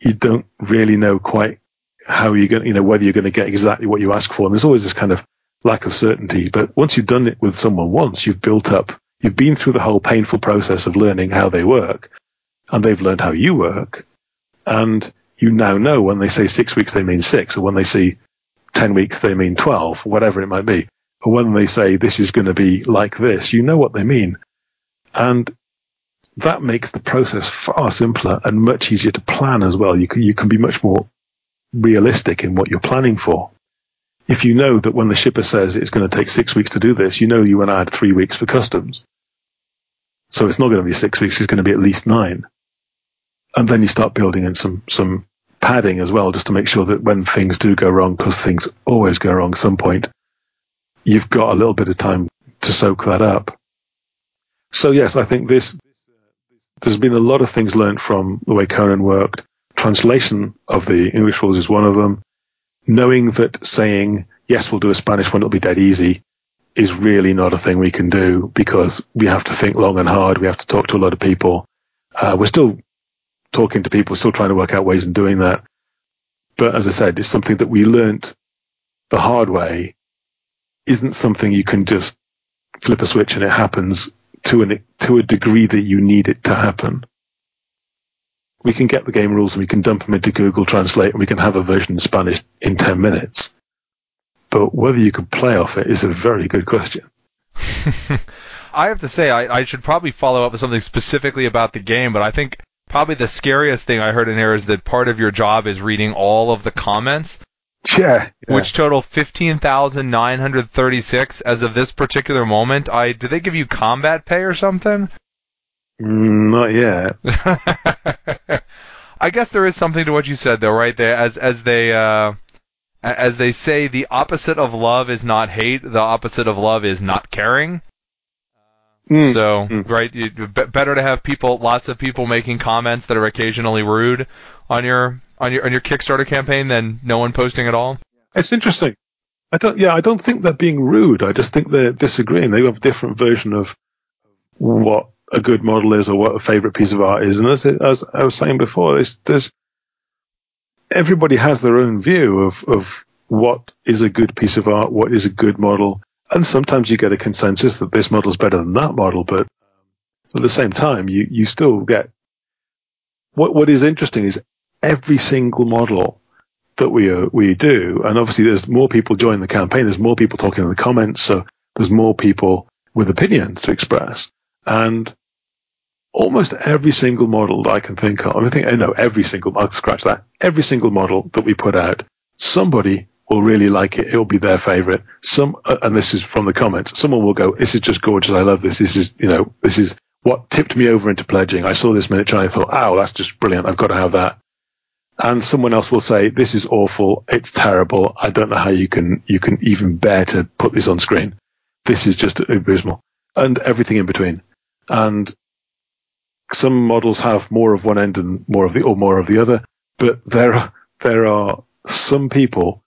You don't really know quite how you're going, to, you know, whether you're going to get exactly what you ask for. And there's always this kind of lack of certainty. But once you've done it with someone once, you've built up, you've been through the whole painful process of learning how they work and they've learned how you work. And you now know when they say six weeks, they mean six, or when they say 10 weeks, they mean 12, whatever it might be. Or when they say this is going to be like this, you know what they mean. And that makes the process far simpler and much easier to plan as well. You can, you can be much more realistic in what you're planning for. If you know that when the shipper says it's going to take six weeks to do this, you know you want to add three weeks for customs. So it's not going to be six weeks, it's going to be at least nine. And then you start building in some, some padding as well, just to make sure that when things do go wrong, because things always go wrong at some point, you've got a little bit of time to soak that up. So yes, I think this, there's been a lot of things learned from the way Conan worked. Translation of the English rules is one of them. Knowing that saying, yes, we'll do a Spanish one, it'll be dead easy, is really not a thing we can do because we have to think long and hard. We have to talk to a lot of people. Uh, we're still talking to people, still trying to work out ways of doing that. But as I said, it's something that we learnt the hard way. Isn't something you can just flip a switch and it happens to an to a degree that you need it to happen. we can get the game rules and we can dump them into Google Translate and we can have a version in Spanish in 10 minutes. But whether you can play off it is a very good question. (laughs) I have to say, I, I should probably follow up with something specifically about the game, but I think probably the scariest thing I heard in here is that part of your job is reading all of the comments. Yeah, yeah. Which total fifteen thousand nine hundred thirty-six as of this particular moment. I did they give you combat pay or something? Mm, not yet. (laughs) (laughs) I guess there is something to what you said, though, right? There, as as they uh, as they say, the opposite of love is not hate. The opposite of love is not caring. Mm. So, mm. right, you, b- better to have people, lots of people making comments that are occasionally rude on your on your on your Kickstarter campaign than no one posting at all. It's interesting. I don't. Yeah, I don't think they're being rude. I just think they're disagreeing. They have a different version of what a good model is or what a favorite piece of art is. And as, as I was saying before, there's, there's everybody has their own view of, of what is a good piece of art, what is a good model. And sometimes you get a consensus that this model is better than that model, but at the same time, you, you still get what, what is interesting is every single model that we, uh, we do. And obviously there's more people joining the campaign. There's more people talking in the comments. So there's more people with opinions to express. And almost every single model that I can think of, I think, I know every single, I'll scratch that, every single model that we put out, somebody will really like it. It'll be their favorite. Some, uh, and this is from the comments, someone will go, this is just gorgeous. I love this. This is, you know, this is what tipped me over into pledging. I saw this miniature and I thought, oh, that's just brilliant. I've got to have that. And someone else will say, this is awful. It's terrible. I don't know how you can, you can even bear to put this on screen. This is just abysmal and everything in between. And some models have more of one end and more of the or more of the other, but there are there are some people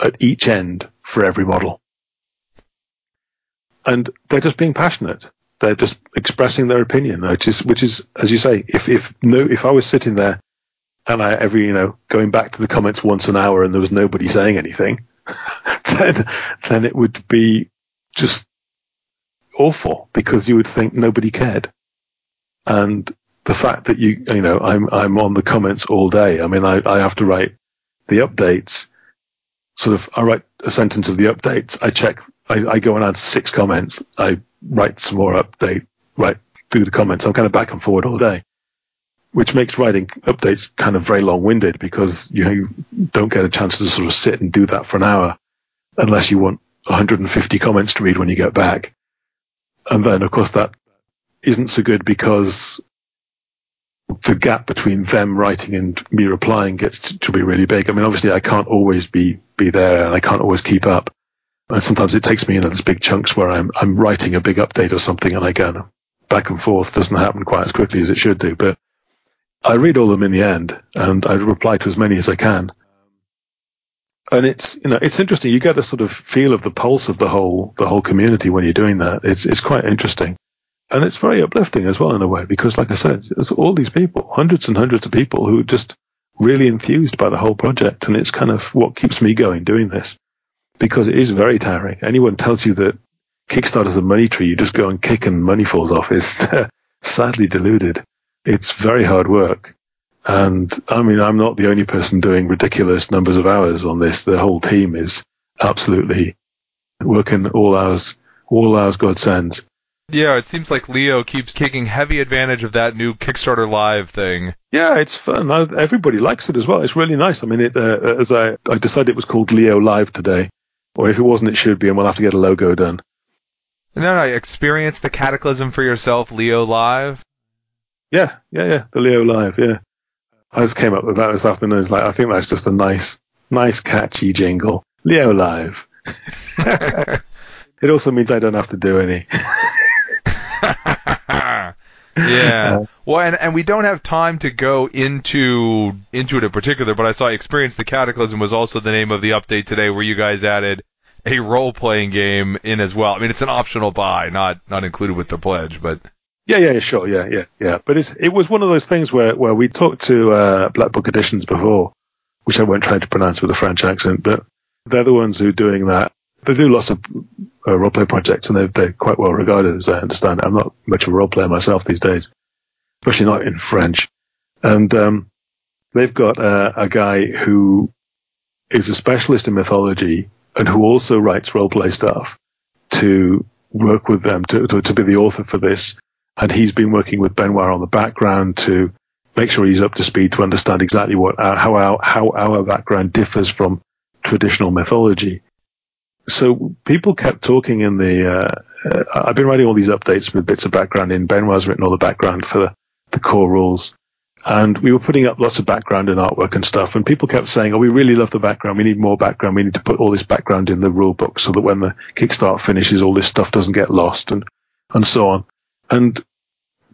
at each end for every model. And they're just being passionate. They're just expressing their opinion, which is, which is, as you say, if, if no, if I was sitting there and I every, you know, going back to the comments once an hour and there was nobody saying anything, (laughs) then, then it would be just awful because you would think nobody cared and the fact that you you know I'm I'm on the comments all day. I mean, I, I have to write the updates. Sort of, I write a sentence of the updates. I check. I, I go and add six comments. I write some more update. Write through the comments. I'm kind of back and forward all day, which makes writing updates kind of very long-winded because you, don't get a chance to sort of sit and do that for an hour unless you want 150 comments to read when you get back. And then, of course, that isn't so good because the gap between them writing and me replying gets to, be really big. I mean, obviously, I can't always be be there, and I can't always keep up. And sometimes it takes me in those big chunks where I'm I'm writing a big update or something, and I go back and forth. Doesn't happen quite as quickly as it should do, but I read all of them in the end, and I reply to as many as I can. And it's you know it's interesting. You get a sort of feel of the pulse of the whole the whole community when you're doing that. It's it's quite interesting and it's very uplifting as well in a way because, like I said, there's all these people, hundreds and hundreds of people who are just really enthused by the whole project, and it's kind of what keeps me going doing this because it is very tiring. Anyone tells you that Kickstarter's a money tree, you just go and kick and money falls off is (laughs) sadly deluded. It's very hard work. And I mean, I'm not the only person doing ridiculous numbers of hours on this. The whole team is absolutely working all hours, all hours God sends. Yeah, it seems like Leo keeps taking heavy advantage of that new Kickstarter Live thing. Yeah, it's fun. Everybody likes it as well. It's really nice. I mean, it, uh, as I, I decided it was called Leo Live today, or if it wasn't, it should be, and we'll have to get a logo done. And then I experienced the Cataclysm for yourself, Leo Live. Yeah, yeah, yeah, the Leo Live. Yeah, I just came up with that this afternoon. It's like I think that's just a nice, nice, catchy jingle. Leo Live. (laughs) it also means I don't have to do any. (laughs) yeah. Uh, well, and, and we don't have time to go into into it in particular, but I saw Experience the Cataclysm was also the name of the update today, where you guys added a role playing game in as well. I mean, it's an optional buy, not not included with the pledge, but. Yeah, yeah, sure, yeah, yeah, yeah. But it's it was one of those things where where we talked to uh, Black Book Editions before, which I won't try to pronounce with a French accent, but they're the ones who are doing that. They do lots of uh, role play projects, and they're, they're quite well regarded, as I understand. I'm not much of a role player myself these days, especially not in French. and um, they've got a, a guy who is a specialist in mythology and who also writes roleplay stuff to work with them to, to, to be the author for this. And he's been working with Benoit on the background to make sure he's up to speed to understand exactly what uh, how our how our background differs from traditional mythology. So people kept talking in the. Uh, uh, I've been writing all these updates with bits of background in. Benoit's written all the background for the, the core rules, and we were putting up lots of background and artwork and stuff. And people kept saying, "Oh, we really love the background. We need more background. We need to put all this background in the rule book so that when the Kickstart finishes, all this stuff doesn't get lost and and so on." And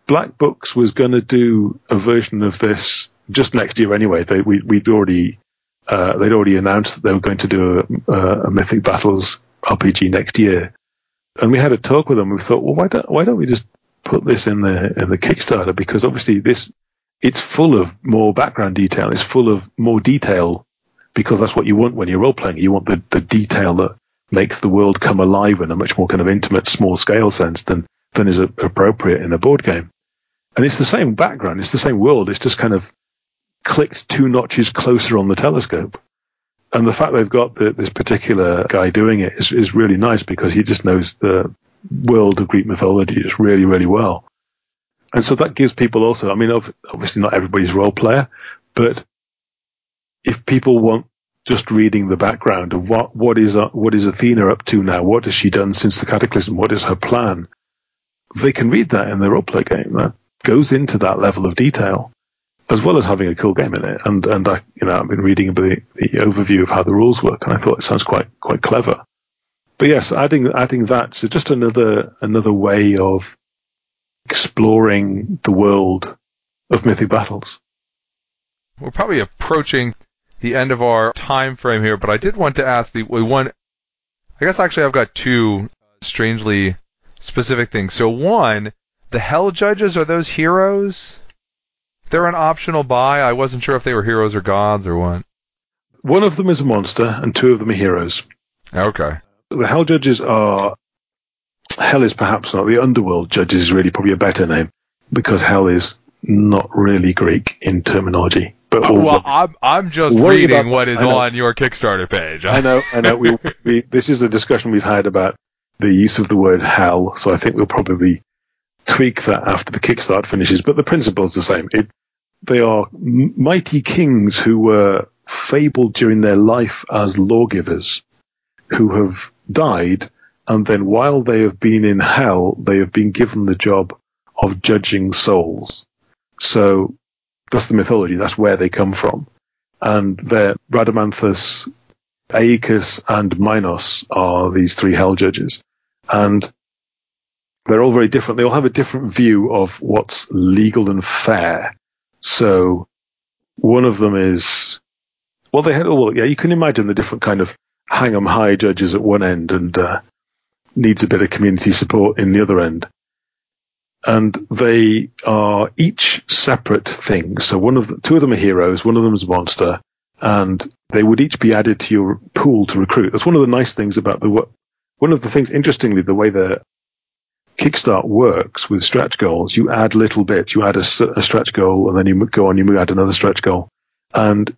Black Books was going to do a version of this just next year anyway. They, we, would already uh, they'd already announced that they were going to do a, a, Mythic Battles RPG next year, and we had a talk with them. We thought, well, why don't why don't we just put this in the in the Kickstarter because obviously this it's full of more background detail. It's full of more detail because that's what you want when you're role playing. You want the, the detail that makes the world come alive in a much more kind of intimate, small scale sense than, than is appropriate in a board game. And it's the same background. It's the same world. It's just kind of clicked two notches closer on the telescope. And the fact they've got the, this particular guy doing it is, is really nice because he just knows the world of Greek mythology just really, really well. And so that gives people also, I mean, obviously not everybody's role player, but if people want just reading the background of what, what is, what is Athena up to now? What has she done since the cataclysm? What is her plan? They can read that in their role play game. That goes into that level of detail as well as having a cool game in it. And, and I, you know, I've been reading the, the overview of how the rules work and I thought it sounds quite, quite clever. But yes, adding, adding that to just another, another way of exploring the world of Mythic Battles. We're probably approaching the end of our time frame here, but I did want to ask the one. I guess actually I've got two strangely specific things. So one, the Hell Judges are those heroes? They're an optional buy. I wasn't sure if they were heroes or gods or what. One of them is a monster, and two of them are heroes. Okay. The Hell Judges are hell is perhaps not the underworld judges is really probably a better name because hell is not really Greek in terminology. But well, I'm I'm just reading about, what is on your Kickstarter page. I know, I know. We, we this is a discussion we've had about the use of the word hell, so I think we'll probably tweak that after the Kickstart finishes. But the principle is the same. It, they are mighty kings who were fabled during their life as lawgivers, who have died and then while they have been in hell, they have been given the job of judging souls. So that's the mythology. That's where they come from. And they're Rhadamanthus, Aeacus, and Minos are these three hell judges. And they're all very different. They all have a different view of what's legal and fair. So one of them is, well, they had, well, yeah, you can imagine the different kind of hang 'em high judges at one end and, uh, needs a bit of community support in the other end. And they are each separate things. So one of the, two of them are heroes, one of them is a monster, and they would each be added to your pool to recruit. That's one of the nice things about the, one of the things, interestingly, the way the Kickstart works with stretch goals, you add little bits. You add a, a stretch goal and then you go on, you add another stretch goal. And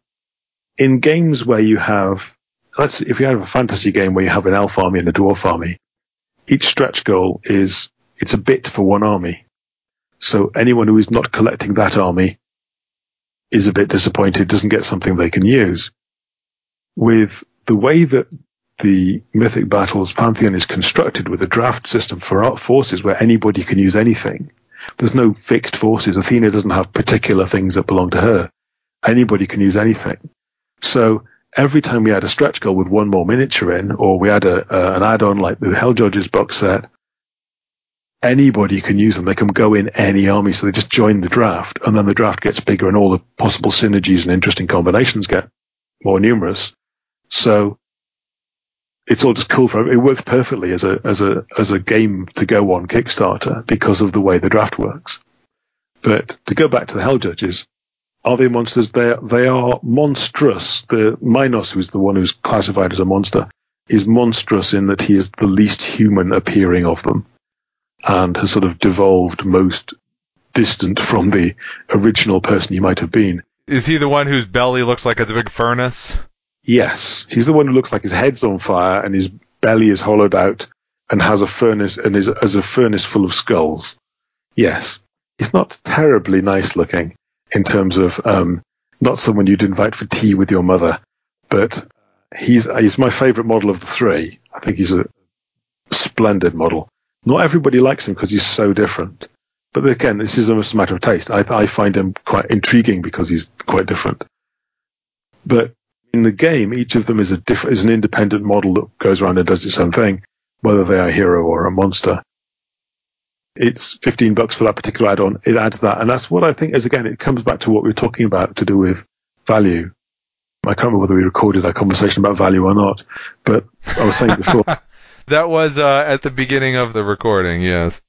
in games where you have, let's, if you have a fantasy game where you have an elf army and a dwarf army, each stretch goal is it's a bit for one army. So anyone who is not collecting that army is a bit disappointed, doesn't get something they can use. With the way that the Mythic Battles Pantheon is constructed with a draft system for forces where anybody can use anything. There's no fixed forces. Athena doesn't have particular things that belong to her. Anybody can use anything. So every time we add a stretch goal with one more miniature in, or we add a, uh, an add-on like the Hell Judges box set, anybody can use them. They can go in any army, so they just join the draft, and then the draft gets bigger, and all the possible synergies and interesting combinations get more numerous. So it's all just cool for it works perfectly as a as a as a game to go on Kickstarter because of the way the draft works. But to go back to the Hell Judges, are they monsters? They they are monstrous. The Minos, who's the one who's classified as a monster, is monstrous in that he is the least human appearing of them, and has sort of devolved most distant from the original person you might have been. Is he the one whose belly looks like it's a big furnace? Yes, he's the one who looks like his head's on fire and his belly is hollowed out and has a furnace and is as a furnace full of skulls. Yes, he's not terribly nice looking in terms of um, not someone you'd invite for tea with your mother, but he's he's my favourite model of the three. I think he's a splendid model. Not everybody likes him because he's so different. But again, this is almost a matter of taste. I, I find him quite intriguing because he's quite different. But in the game, each of them is a different, is an independent model that goes around and does its own thing, whether they are a hero or a monster. It's 15 bucks for that particular add-on. It adds that. And that's what I think is, again, it comes back to what we are talking about to do with value. I can't remember whether we recorded that conversation about value or not, but I was saying before. (laughs) that was uh, at the beginning of the recording, yes.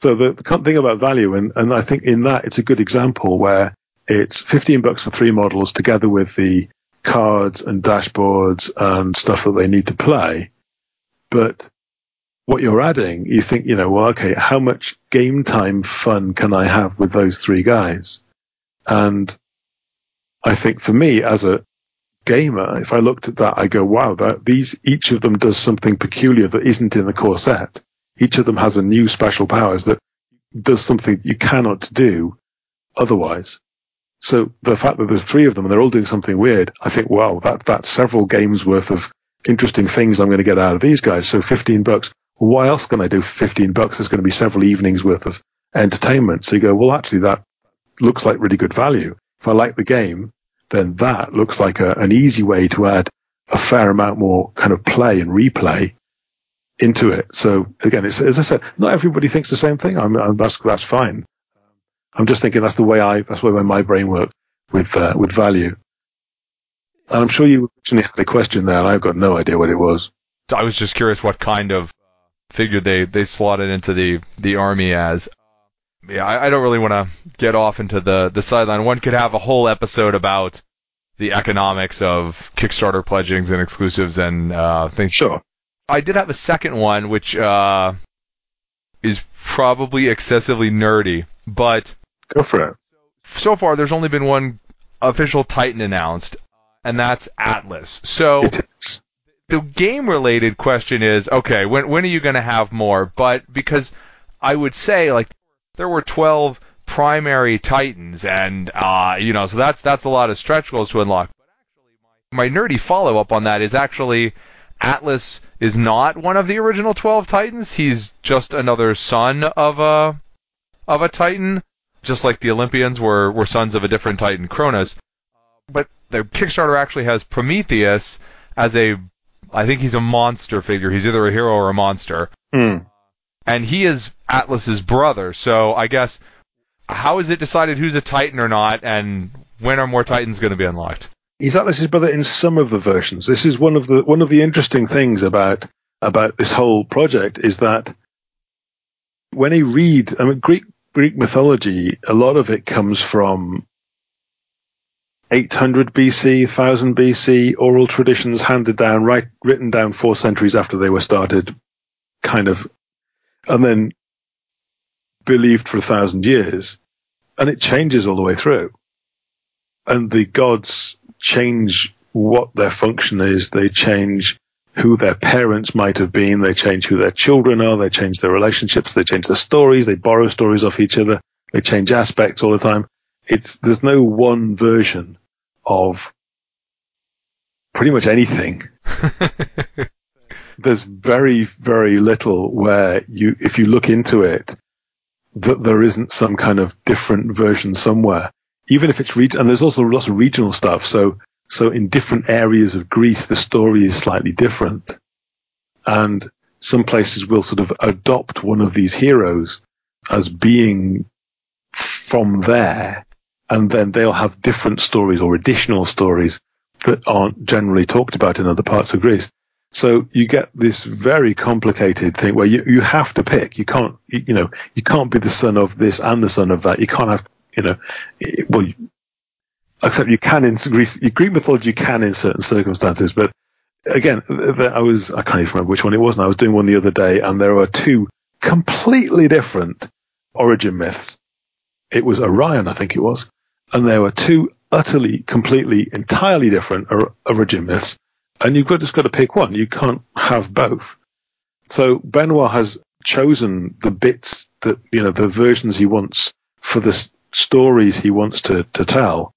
So the, the thing about value, and, and I think in that it's a good example where it's 15 bucks for three models together with the cards and dashboards and stuff that they need to play. But what you're adding, you think, you know, well, okay, how much game time fun can I have with those three guys? And I think for me as a gamer, if I looked at that, I go, wow, that these, each of them does something peculiar that isn't in the core set. Each of them has a new special powers that does something you cannot do otherwise. So the fact that there's three of them and they're all doing something weird, I think, wow, that, that's several games worth of interesting things I'm going to get out of these guys. So 15 bucks. Why else can I do 15 bucks? There's going to be several evenings worth of entertainment. So you go, well, actually that looks like really good value. If I like the game, then that looks like a, an easy way to add a fair amount more kind of play and replay into it. So again, as I said, not everybody thinks the same thing. I'm, that's that's fine. I'm just thinking that's the way I that's the way my brain works with uh, with value. And I'm sure you actually had a question there, and I've got no idea what it was. I was just curious what kind of figure they they slotted into the the army as. Yeah, I, I don't really want to get off into the the sideline. One could have a whole episode about the economics of Kickstarter pledgings and exclusives and uh, things. Sure. I did have a second one, which uh, is probably excessively nerdy, but Go for it. So far, there's only been one official Titan announced, and that's Atlas. So the game related question is, okay, when when are you going to have more? But because I would say like there were 12 primary Titans, and uh, you know, so that's that's a lot of stretch goals to unlock. But actually my my nerdy follow up on that is actually Atlas is not one of the original 12 Titans. He's just another son of a of a Titan just like the Olympians were, were sons of a different titan, Cronus. But the Kickstarter actually has Prometheus as a, I think he's a monster figure. He's either a hero or a monster. Mm. And he is Atlas's brother. So I guess, how is it decided who's a titan or not, and when are more titans going to be unlocked? He's Atlas's brother in some of the versions. This is one of the one of the interesting things about about this whole project is that when you read, I mean, Greek Greek mythology, a lot of it comes from 800 BC, 1000 BC, oral traditions handed down, right, written down four centuries after they were started, kind of, and then believed for a thousand years. And it changes all the way through. And the gods change what their function is. They change who their parents might have been. They change who their children are. They change their relationships. They change their stories. They borrow stories off each other. They change aspects all the time. It's, there's no one version of pretty much anything. (laughs) there's very, very little where you, if you look into it, that there isn't some kind of different version somewhere. Even if it's region, and there's also lots of regional stuff. So so in different areas of Greece, the story is slightly different. And some places will sort of adopt one of these heroes as being from there. And then they'll have different stories or additional stories that aren't generally talked about in other parts of Greece. So you get this very complicated thing where you, you have to pick. You can't, you, know, you can't be the son of this and the son of that. You can't have, you know, well, except you can in Greek, Greek mythology, you can in certain circumstances. But again, I was, I can't even remember which one it was. And I was doing one the other day and there are two completely different origin myths it was Orion, I think it was, and there were two utterly, completely, entirely different origin myths, and you've got, just got to pick one. You can't have both. So Benoit has chosen the bits that you know the versions he wants for the stories he wants to to tell,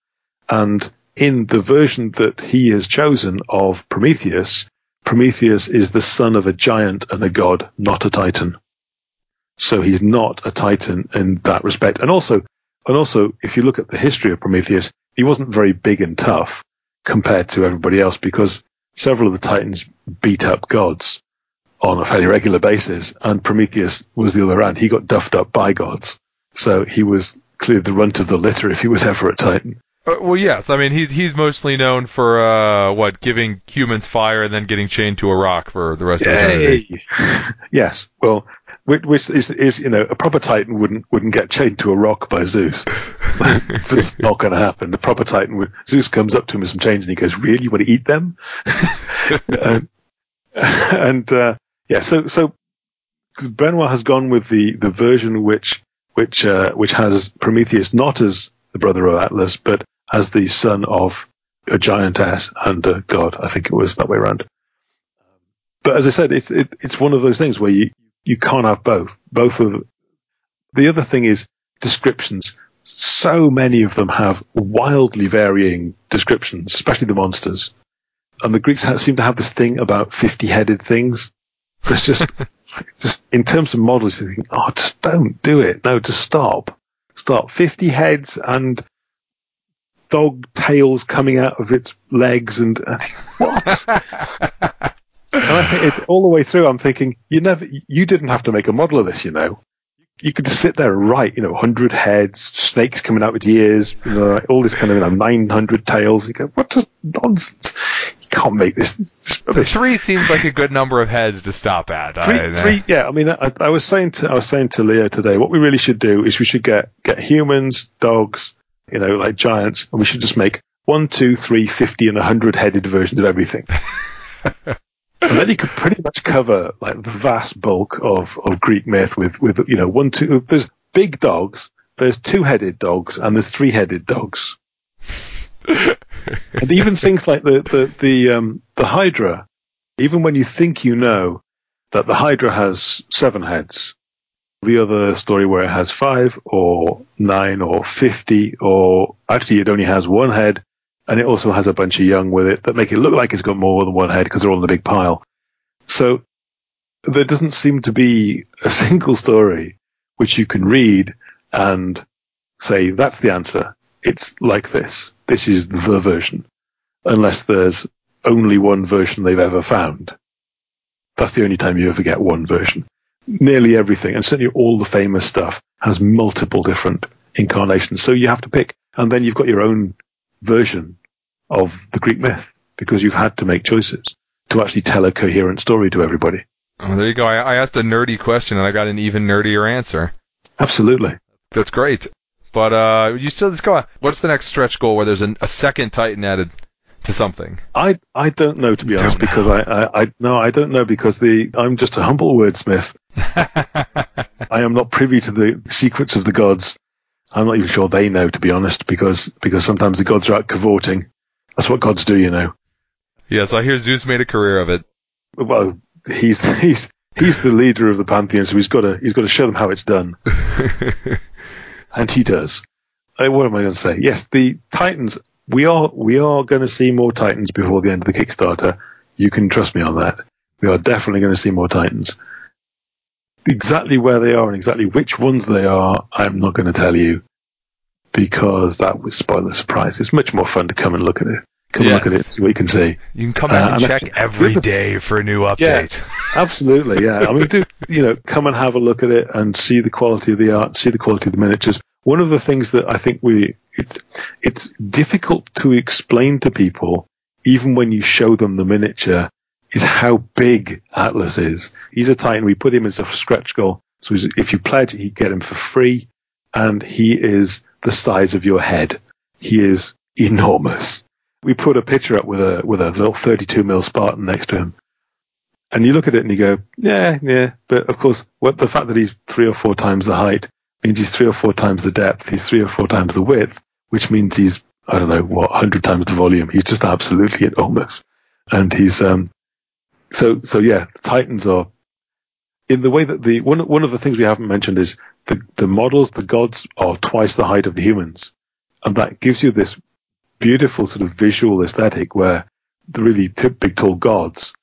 and in the version that he has chosen of Prometheus, Prometheus is the son of a giant and a god, not a titan. So he's not a titan in that respect. And also, and also, if you look at the history of Prometheus, he wasn't very big and tough compared to everybody else because several of the titans beat up gods on a fairly regular basis, and Prometheus was the other way. He got duffed up by gods, so he was clearly the runt of the litter if he was ever a titan. Uh, well, yes. I mean, he's he's mostly known for uh, what giving humans fire and then getting chained to a rock for the rest Yay. of eternity. (laughs) yes. Well, which, which is, is you know a proper Titan wouldn't wouldn't get chained to a rock by Zeus. (laughs) it's just not going to happen. The proper Titan would Zeus comes up to him with some chains and he goes, "Really, you want to eat them?" (laughs) and, and uh, yeah, so so Benoit has gone with the the version which which uh, which has Prometheus not as the brother of Atlas, but as the son of a giantess and a god. I think it was that way around. But as I said, it's it, it's one of those things where you you can't have both. Both of the other thing is descriptions. So many of them have wildly varying descriptions, especially the monsters. And the Greeks seem to have this thing about 50 headed things. It's just, (laughs) just in terms of models, you think, oh, just don't do it. No, just stop. Stop. 50 heads and dog tails coming out of its legs and uh, (laughs) what? and I think it, all the way through, I'm thinking, you never, you didn't have to make a model of this, you know. You could just sit there and write, you know, 100 heads, snakes coming out with ears, you know, all this kind of, you know, 900 tails. You go, what nonsense? You can't make this. this three seems like a good number of heads to stop at. Three, I, three (laughs) yeah. I mean, I, I was saying to, I was saying to Leo today, what we really should do is we should get, get humans, dogs, you know, like giants, and we should just make one, two, three, fifty, and a hundred headed versions of everything. (laughs) and then you could pretty much cover like the vast bulk of, of Greek myth with, with, you know, one, two, there's big dogs, there's two headed dogs, and there's three headed dogs. (laughs) and even things like the, the, the, um, the Hydra, even when you think you know that the Hydra has seven heads, the other story where it has five or nine or 50 or actually it only has one head and it also has a bunch of young with it that make it look like it's got more than one head because they're all in a big pile. So there doesn't seem to be a (laughs) single story which you can read and say, that's the answer. It's like this. This is the version. Unless there's only one version they've ever found. That's the only time you ever get one version nearly everything, and certainly all the famous stuff, has multiple different incarnations. So you have to pick, and then you've got your own version of the Greek myth because you've had to make choices to actually tell a coherent story to everybody. Oh, there you go. I, I asked a nerdy question and I got an even nerdier answer. Absolutely. That's great. But uh, you still just go on. What's the next stretch goal where there's an, a second Titan added to something? I I don't know to be honest because I, I, I no I don't know because the I'm just a humble wordsmith. I am not privy to the secrets of the gods. I'm not even sure they know to be honest because because sometimes the gods are out cavorting. That's what gods do, you know. Yes, I hear Zeus made a career of it. Well, he's (laughs) he's he's the leader of the pantheon, so he's got to he's got to show them how it's done, (laughs) and he does. Uh, what am I going to say? Yes, the Titans we are we are going to see more Titans before the end of the Kickstarter. You can trust me on that. We are definitely going to see more Titans. Exactly where they are and exactly which ones they are, I'm not going to tell you because that would spoil the surprise. It's much more fun to come and look at it. Come yes. and look at it, see what you can see. You can come uh, and, and check every day for a new update. Yeah, (laughs) absolutely, yeah. I mean, do you know, come and have a look at it and see the quality of the art, see the quality of the miniatures. One of the things that I think we it's it's difficult to explain to people, even when you show them the miniature, is how big Atlas is. He's a Titan. We put him as a stretch goal, so if you pledge, you get him for free, and he is the size of your head. He is enormous. We put a picture up with a with a little 32 mil Spartan next to him, and you look at it and you go, yeah, yeah. But of course, what the fact that he's three or four times the height means he's three or four times the depth. He's three or four times the width, which means he's I don't know what hundred times the volume. He's just absolutely enormous, and he's um. So so yeah, the Titans are in the way that the one one of the things we haven't mentioned is the the models the gods are twice the height of the humans, and that gives you this beautiful sort of visual aesthetic where the really t- big tall gods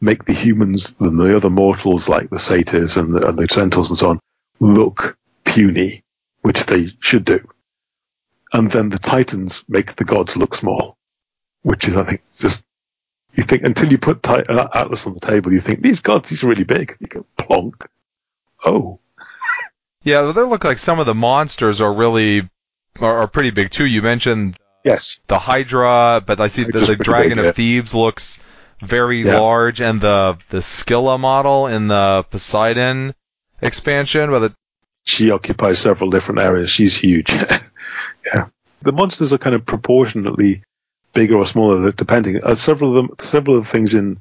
make the humans and the other mortals like the satyrs and the, and the centaurs and so on look puny, which they should do. And then the titans make the gods look small, which is, I think, just you think until you put uh, Atlas on the table, you think these gods, these are really big. You go plonk. Oh. (laughs) Yeah, they look like some of the monsters are really are, are pretty big too. You mentioned yes the Hydra, but I see the, the Dragon big, of yeah. Thebes looks very yeah. large, and the the Scylla model in the Poseidon expansion, with it. She occupies several different areas. She's huge. (laughs) yeah, the monsters are kind of proportionately bigger or smaller, depending. Uh, several of them, several of the things in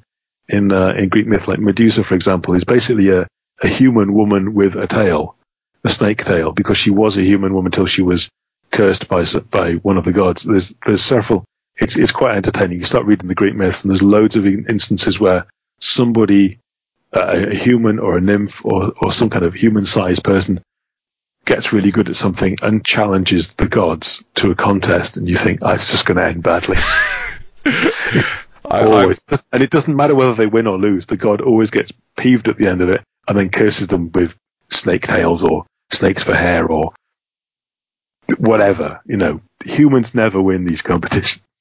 in uh, in Greek myth, like Medusa, for example, is basically a, a human woman with a tail, a snake tail, because she was a human woman until she was cursed by by one of the gods. There's there's several. It's it's quite entertaining. You start reading the Greek myths, and there's loads of instances where somebody, uh, a human or a nymph or or some kind of human-sized person, gets really good at something and challenges the gods to a contest, and you think, oh, it's just going to end badly. (laughs) (laughs) always, I, and it doesn't matter whether they win or lose. The god always gets peeved at the end of it and then curses them with snake tails or snakes for hair or whatever. You know, humans never win these competitions. (laughs)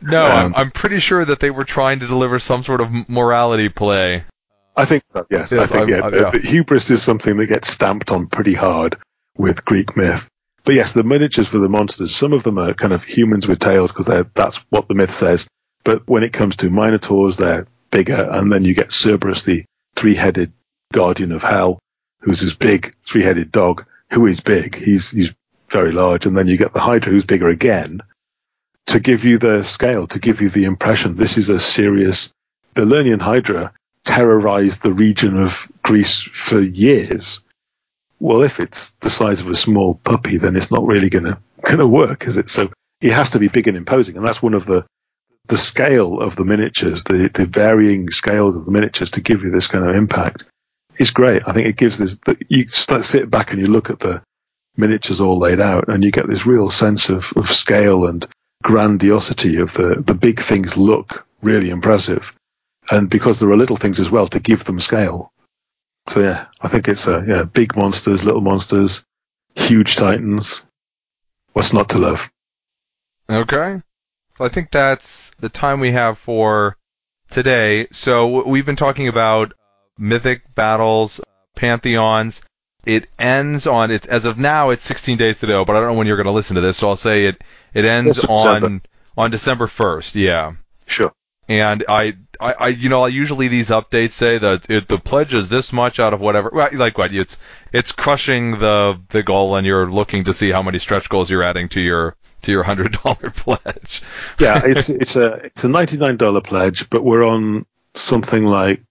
No, um, I'm, I'm pretty sure that they were trying to deliver some sort of morality play. I think so. Yes, yes I think yeah. yeah. Hubris is something that gets stamped on pretty hard with Greek myth. But yes, the miniatures for the monsters, some of them are kind of humans with tails because that's what the myth says. But when it comes to minotaurs, they're bigger, and then you get Cerberus, the three-headed guardian of hell, who's this big three-headed dog who is big. He's he's very large, and then you get the Hydra, who's bigger again, to give you the scale, to give you the impression this is a serious. The Lernaean Hydra terrorized the region of Greece for years. Well, if it's the size of a small puppy, then it's not really going to going to work, is it? So it has to be big and imposing, and that's one of the the scale of the miniatures, the the varying scales of the miniatures to give you this kind of impact is great. I think it gives this. You sit back and you look at the miniatures all laid out, and you get this real sense of, of scale and grandiosity of the, the big things look really impressive. And because there are little things as well to give them scale. So yeah, I think it's uh, yeah, big monsters, little monsters, huge titans. What's not to love? Okay. So I think that's the time we have for today. So we've been talking about mythic battles, pantheons, it ends on it's as of now it's 16 days to go, but I don't know when you're going to listen to this, so I'll say it it ends on on December 1st. Yeah. Sure. And I, I, I, you know, usually these updates say that it, the pledge is this much out of whatever. Like what? It's it's crushing the the goal, and you're looking to see how many stretch goals you're adding to your to your hundred dollar (laughs) pledge. yeah, it's it's a it's a ninety nine dollar pledge, but we're on something like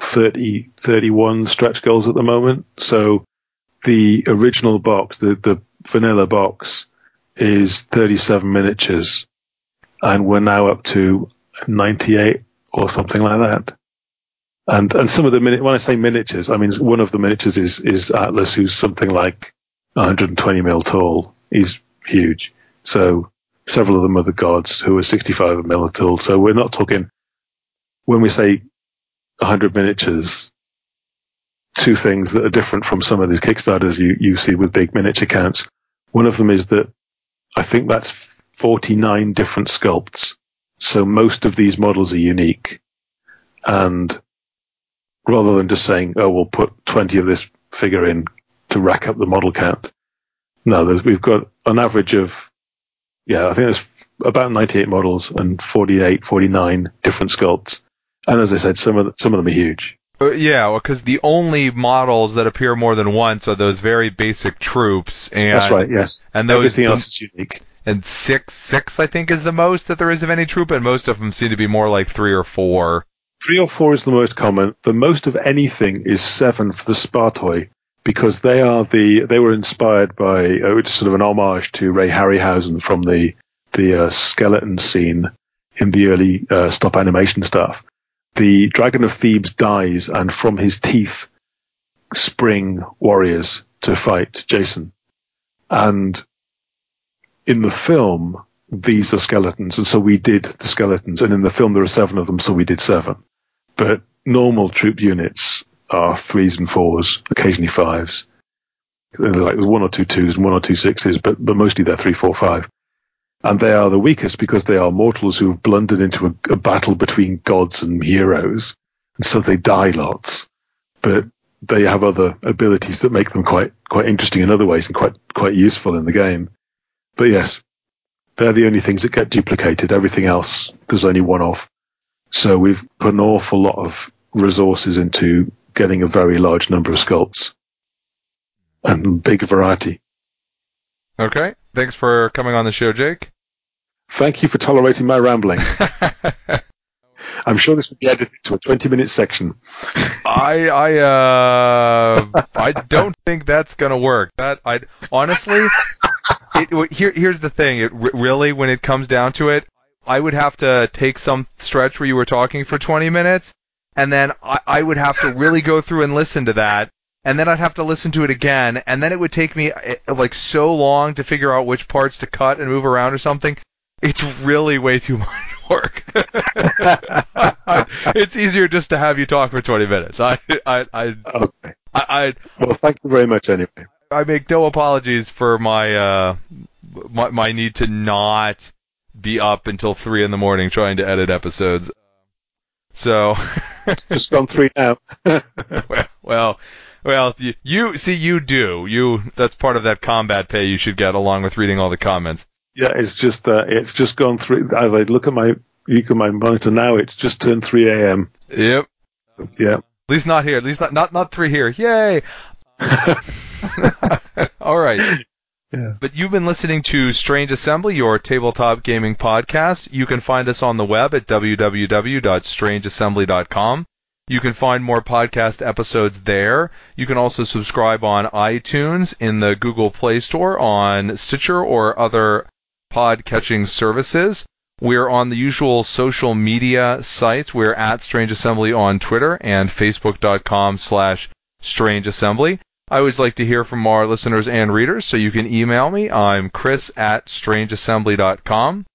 30, 31 stretch goals at the moment. So the original box, the, the vanilla box, is 37 miniatures, and we're now up to 98 or something like that. And and some of the when I say miniatures, I mean one of the miniatures is is Atlas, who's something like 120 mil tall. He's huge. So several of them are the gods who are 65 mil tall. So we're not talking when we say 100 miniatures two things that are different from some of these Kickstarters you, you see with big miniature counts. One of them is that I think that's 49 different sculpts. So most of these models are unique. And rather than just saying, oh, we'll put 20 of this figure in to rack up the model count. No, we've got an average of, yeah, I think there's about 98 models and 48, 49 different sculpts. And as I said, some of, the, some of them are huge. Uh, yeah, because the only models that appear more than once are those very basic troops, and that's right. Yes, and those everything else is unique. And six, six, I think, is the most that there is of any troop, and most of them seem to be more like three or four. Three or four is the most common. The most of anything is seven for the Spartoi, because they are the they were inspired by uh, which is sort of an homage to Ray Harryhausen from the the uh, skeleton scene in the early uh, stop animation stuff. The Dragon of Thebes dies, and from his teeth spring warriors to fight Jason. And in the film, these are skeletons, and so we did the skeletons. And in the film, there are seven of them, so we did seven. But normal troop units are threes and fours, occasionally fives. Like there's one or two twos and one or two sixes, but but mostly they're three, four, five. And they are the weakest because they are mortals who have blundered into a, a battle between gods and heroes, and so they die lots. But they have other abilities that make them quite quite interesting in other ways and quite quite useful in the game. But yes, they're the only things that get duplicated. Everything else, there's only one of. So we've put an awful lot of resources into getting a very large number of sculpts and big variety. Okay. Thanks for coming on the show, Jake. Thank you for tolerating my rambling. (laughs) I'm sure this would be edited to a 20 minute section. I I uh I don't think that's gonna work. That I honestly, it, here here's the thing. It really when it comes down to it, I would have to take some stretch where you were talking for 20 minutes, and then I, I would have to really go through and listen to that, and then I'd have to listen to it again, and then it would take me eh, like so long to figure out which parts to cut and move around or something. It's really way too much work. (laughs) it's easier just to have you talk for 20 minutes. I, I, I, okay. I, I, well, thank you very much anyway. I make no apologies for my, uh, my, my need to not be up until three in the morning trying to edit episodes. So. it's just gone three now. (laughs) well, well, well, you, you see, you do. You that's part of that combat pay you should get along with reading all the comments. Yeah, it's just uh, it's just gone through. As I look at my look at my monitor now, it's just turned 3 a.m. Yep. Yeah. At least not here. At least not not not three here. Yay! (laughs) (laughs) All right. Yeah. But you've been listening to Strange Assembly, your tabletop gaming podcast. You can find us on the web at www.strangeassembly.com. You can find more podcast episodes there. You can also subscribe on iTunes, in the Google Play Store, on Stitcher, or other pod catching services. We're on the usual social media sites. We're at Strange Assembly on Twitter and Facebook.com slash Strange Assembly. I always like to hear from our listeners and readers, so you can email me. I'm Chris at strangeassembly.com.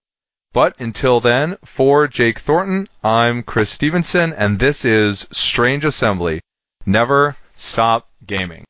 But until then, for Jake Thornton, I'm Chris Stevenson, and this is Strange Assembly. Never stop gaming.